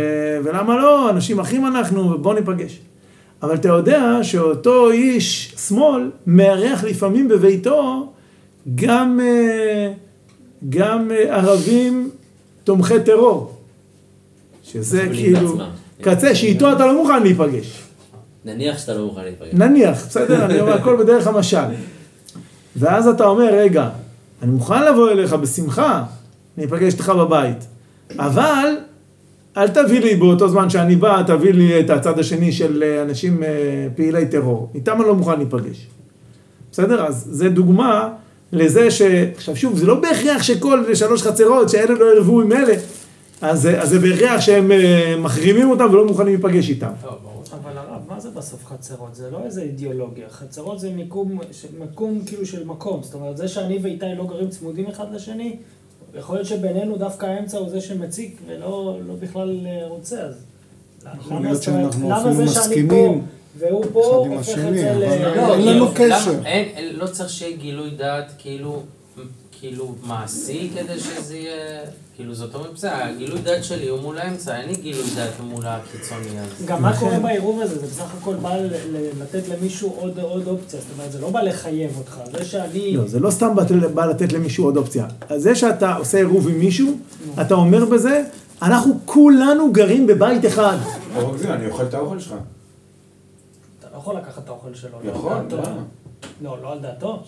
ולמה לא, אנשים אחים אנחנו, ובוא ניפגש. אבל אתה יודע שאותו איש שמאל מארח לפעמים בביתו גם, אה, גם אה, ערבים תומכי טרור. שזה כאילו. קצה שאיתו אתה לא מוכן להיפגש. נניח שאתה לא מוכן להיפגש. נניח, בסדר, אני אומר הכל בדרך המשל. ואז אתה אומר, רגע, אני מוכן לבוא אליך בשמחה, אני אפגש איתך בבית, אבל אל תביא לי באותו זמן שאני בא, תביא לי את הצד השני של אה, אנשים אה, פעילי טרור. איתם אני לא מוכן להיפגש. בסדר? אז זה דוגמה לזה ש... עכשיו שוב, זה לא בהכרח שכל שלוש חצרות, שאלה לא ירבו עם אלה, אז, אז זה בהכרח שהם אה, מחרימים אותם ולא מוכנים להיפגש איתם. אבל הרב, מה זה בסוף חצרות? זה לא איזה אידיאולוגיה. חצרות זה מיקום, מקום כאילו של מקום. זאת אומרת, זה שאני ואיתי לא גרים צמודים אחד לשני, יכול להיות שבינינו דווקא האמצע הוא זה שמציק ולא לא בכלל אה, רוצה, אז... יכול למה- להיות שאנחנו למה אפילו זה שאני מסכימים פה והוא פה הופך את זה ל... לא, אין כאילו, לנו קשר. לא צריך שיהיה גילוי דעת כאילו, כאילו מעשי כדי שזה יהיה, כאילו זאת אומרת, בסדר, הגילוי דעת שלי הוא מול האמצע, אין לי גילוי דעת מול הקיצוני הזה. גם מה קורה בעירוב הזה? זה בסך הכל בא לתת למישהו עוד עוד אופציה. זאת אומרת, זה לא בא לחייב אותך. זה שאני... לא, זה לא סתם בא- לתת למישהו עוד אופציה. אז זה שאתה עושה עירוב עם מישהו, אתה אומר בזה, אנחנו כולנו גרים בבית אחד. לא רק זה, אני אוכל את האוכל שלך. אתה לא יכול לקחת את האוכל שלו. לא יכול, דעתו. למה? לא, לא על דעתו.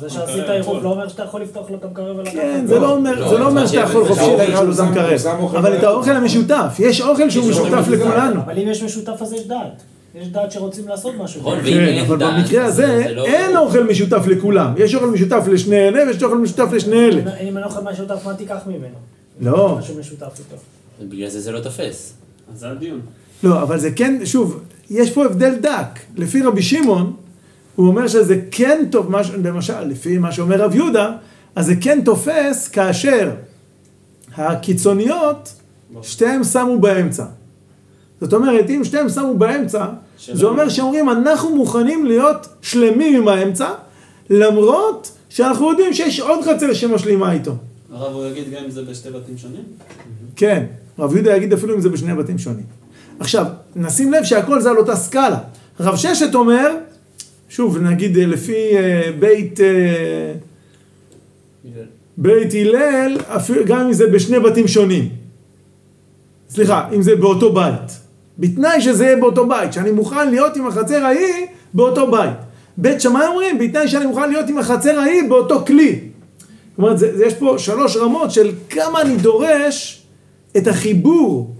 זה שעשית עירוב. לא אומר שאתה יכול לפתוח לו את המקרר ולקחת. כן, זה לא אומר, זה לא אומר שאתה יכול חופשי לקחת לו את המקרר. אבל את. האוכל המשותף, יש אוכל שהוא יש אוכל משותף. לכולנו. אבל אם יש משותף אז יש דעת. יש דעת שרוצים לעשות משהו. נכון, ואם כן, אבל במקרה הזה זה לא- אין אוכל משותף לכולם. יש אוכל משותף לשני אלה ויש אוכל משותף לשני אלה. אם אין אוכל משותף, מה תיקח ממנו? לא. משהו משותף איתו. בגלל זה זה לא תופס. אז זה הדיון. לא, אבל זה כן, שוב, יש פה הבדל דק. לפי רבי שמעון, הוא אומר שזה כן טוב, מש- למשל, לפי מה שאומר רב יהודה, אז זה כן תופס כאשר הקיצוניות, שתיהם שמו באמצע. זאת אומרת, אם שתיהם שמו באמצע, זה אומר שאומרים, אנחנו מוכנים להיות שלמים עם האמצע, למרות שאנחנו יודעים שיש עוד חצר שמשלימה איתו. הרב הוא יגיד גם אם זה בשתי בתים שונים? כן, רב יהודה יגיד אפילו אם זה בשני בתים שונים. עכשיו, נשים לב שהכל זה על אותה סקאלה. רב ששת אומר, שוב, נגיד אה, לפי אה, בית, אה, בית הלל, גם אם זה בשני בתים שונים. סליחה, אם זה באותו בית. בתנאי שזה יהיה באותו בית, שאני מוכן להיות עם החצר ההיא באותו בית. בית שמאי אומרים, בתנאי שאני מוכן להיות עם החצר ההיא באותו כלי. אומרת, זה, זה, יש פה שלוש רמות של כמה אני דורש את החיבור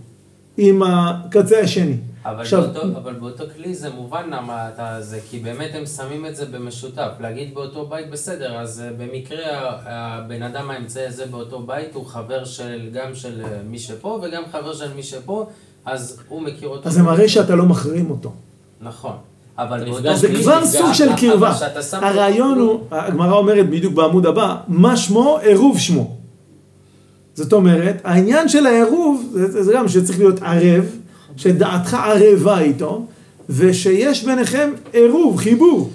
עם הקצה השני. אבל, עכשיו- באותו, אבל באותו כלי זה מובן למה אתה זה, כי באמת הם שמים את זה במשותף. להגיד באותו בית בסדר, אז אה, במקרה הבן אדם האמצעי הזה באותו בית הוא חבר של, גם של אה, מי שפה וגם חבר של מי שפה, אז הוא מכיר אותו. אז זה מראה שאתה לא מחרים אותו. נכון. אבל אתה באותו זה כבר סוג של קרבה. הרעיון הוא, הגמרא אומרת בדיוק בעמוד הבא, מה שמו? עירוב שמו. זאת אומרת, העניין של העירוב, זה, זה גם שצריך להיות ערב, שדעתך ערבה איתו, ושיש ביניכם עירוב, חיבור,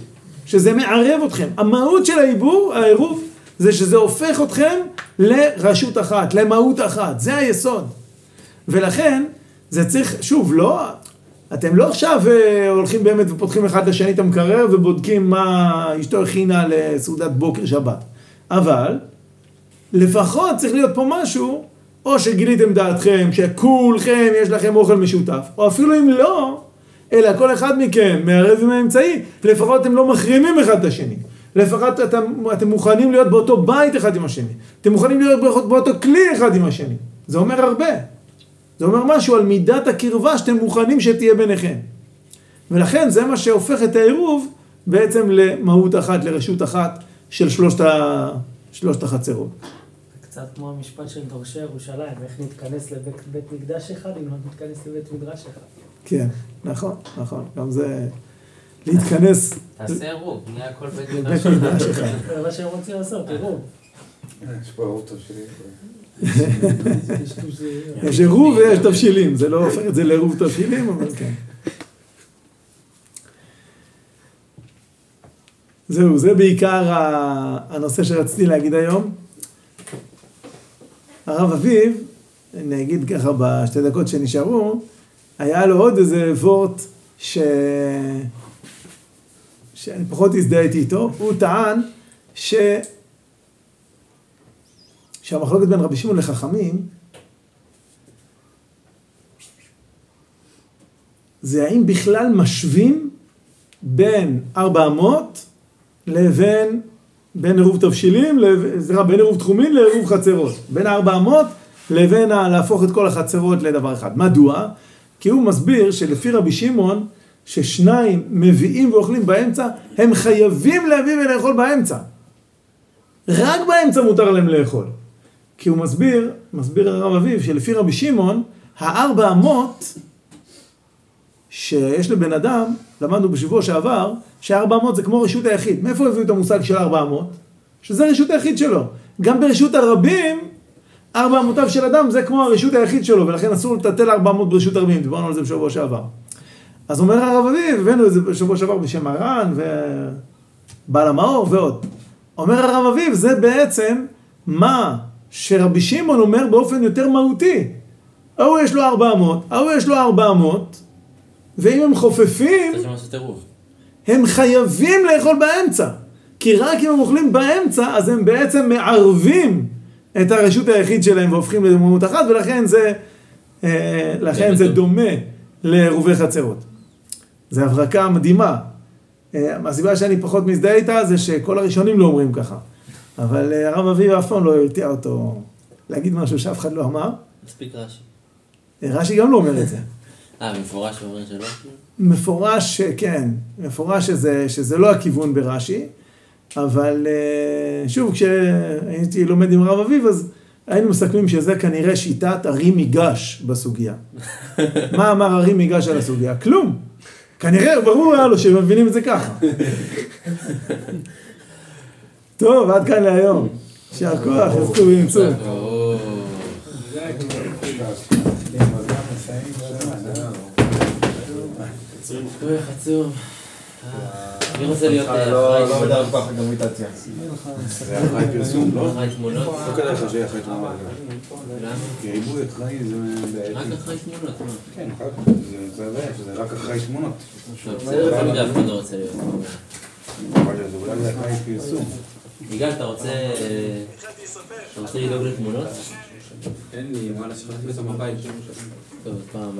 שזה מערב אתכם. המהות של העיבור, העירוב, זה שזה הופך אתכם לרשות אחת, למהות אחת, זה היסוד. ולכן, זה צריך, שוב, לא, אתם לא עכשיו אה, הולכים באמת ופותחים אחד לשני את המקרר ובודקים מה אשתו הכינה לסעודת בוקר שבת. אבל, לפחות צריך להיות פה משהו, או שגיליתם דעתכם, שכולכם יש לכם אוכל משותף, או אפילו אם לא, אלא כל אחד מכם מערב עם האמצעי, לפחות אתם לא מחרימים אחד את השני. לפחות אתם, אתם מוכנים להיות באותו בית אחד עם השני. אתם מוכנים להיות באותו, באותו כלי אחד עם השני. זה אומר הרבה. זה אומר משהו על מידת הקרבה שאתם מוכנים שתהיה ביניכם. ולכן זה מה שהופך את העירוב בעצם למהות אחת, לרשות אחת של שלושת. שלושת החצרות. קצת כמו המשפט של דורשי ירושלים, איך נתכנס לבית בית מקדש אחד אם לא נתכנס לבית מדרש אחד. כן, נכון, נכון. גם זה להתכנס תעשה עירוב, נהיה הכל בית מדרש. אחד. זה מה שהם רוצים לעשות, תראו. יש פה אוטו שלי. יש עירוב ויש תבשילים, זה לא הופך את זה לעירוב תבשילים, אבל כן. זהו, זה בעיקר ה- הנושא שרציתי להגיד היום. הרב אביב, אני אגיד ככה בשתי דקות שנשארו, היה לו עוד איזה וורט ש... שאני פחות הזדהיתי איתו, הוא טען ש... שהמחלוקת בין רבי שמעון לחכמים זה האם בכלל משווים בין ארבע אמות לבין, בין עירוב תבשילים, סליחה, בין עירוב תחומין לעירוב חצרות. בין ארבע אמות לבין ה- להפוך את כל החצרות לדבר אחד. מדוע? כי הוא מסביר שלפי רבי שמעון, ששניים מביאים ואוכלים באמצע, הם חייבים להביא ולאכול באמצע. רק באמצע מותר להם לאכול. כי הוא מסביר, מסביר הרב אביב, שלפי רבי שמעון, הארבע אמות שיש לבן אדם, למדנו בשבוע שעבר, שארבע אמות זה כמו רשות היחיד. מאיפה הביאו את המושג של ארבע אמות? שזה רשות היחיד שלו. גם ברשות הרבים, ארבע אמותיו של אדם זה כמו הרשות היחיד שלו, ולכן אסור לטלטל ארבע אמות ברשות הרבים, דיברנו על זה בשבוע שעבר. אז אומר הרב אביב, הבאנו את זה בשבוע שעבר בשם הר"ן, ובעל המאור ועוד. אומר הרב אביב, זה בעצם מה שרבי שמעון אומר באופן יותר מהותי. ההוא יש לו ארבע אמות, ההוא יש לו ארבע אמות, ואם הם חופפים. הם חייבים לאכול באמצע. כי רק אם הם אוכלים באמצע, אז הם בעצם מערבים את הרשות היחיד שלהם והופכים לדמות אחת, ולכן זה, אה, לכן זה דומה לעירובי חצרות. זו הברקה מדהימה. אה, הסיבה שאני פחות מזדהה איתה זה שכל הראשונים לא אומרים ככה. אבל אה, הרב אביב אף פעם לא הרתיע אותו להגיד משהו שאף אחד לא אמר. מספיק רש"י. רש"י גם לא אומר את זה. אה, במפורש הוא אומר שלא? מפורש, כן, מפורש שזה, שזה לא הכיוון ברש"י, אבל אה, שוב, כשהייתי לומד עם הרב אביב, אז היינו מסכמים שזה כנראה שיטת ארי מיגש בסוגיה. מה אמר ארי מיגש על הסוגיה? כלום. כנראה, ברור היה לו שמבינים את זה ככה. טוב, עד כאן להיום. יישר כוח, יזכו וימצאו. אה, אני רוצה להיות לא אחראי לא תמונות. בדרך כלל גמיטציה. זה אחראי פרסום, לא? אחראי תמונות. לא כדאי לך שיהיה אחראי תמונה. למה? כי ריבוי אחראי זה רק בעייתי. אחראי תמונות, מה? כן, זה מזעזע שזה רק אחראי תמונות. בסדר, תמיד אף אחד לא רוצה להיות. אבל זה אולי אחראי פרסום. יגאל, אתה רוצה... אתה רוצה לדאוג לתמונות? אין לי, מה לעשות, אותם בבית. טוב, פעם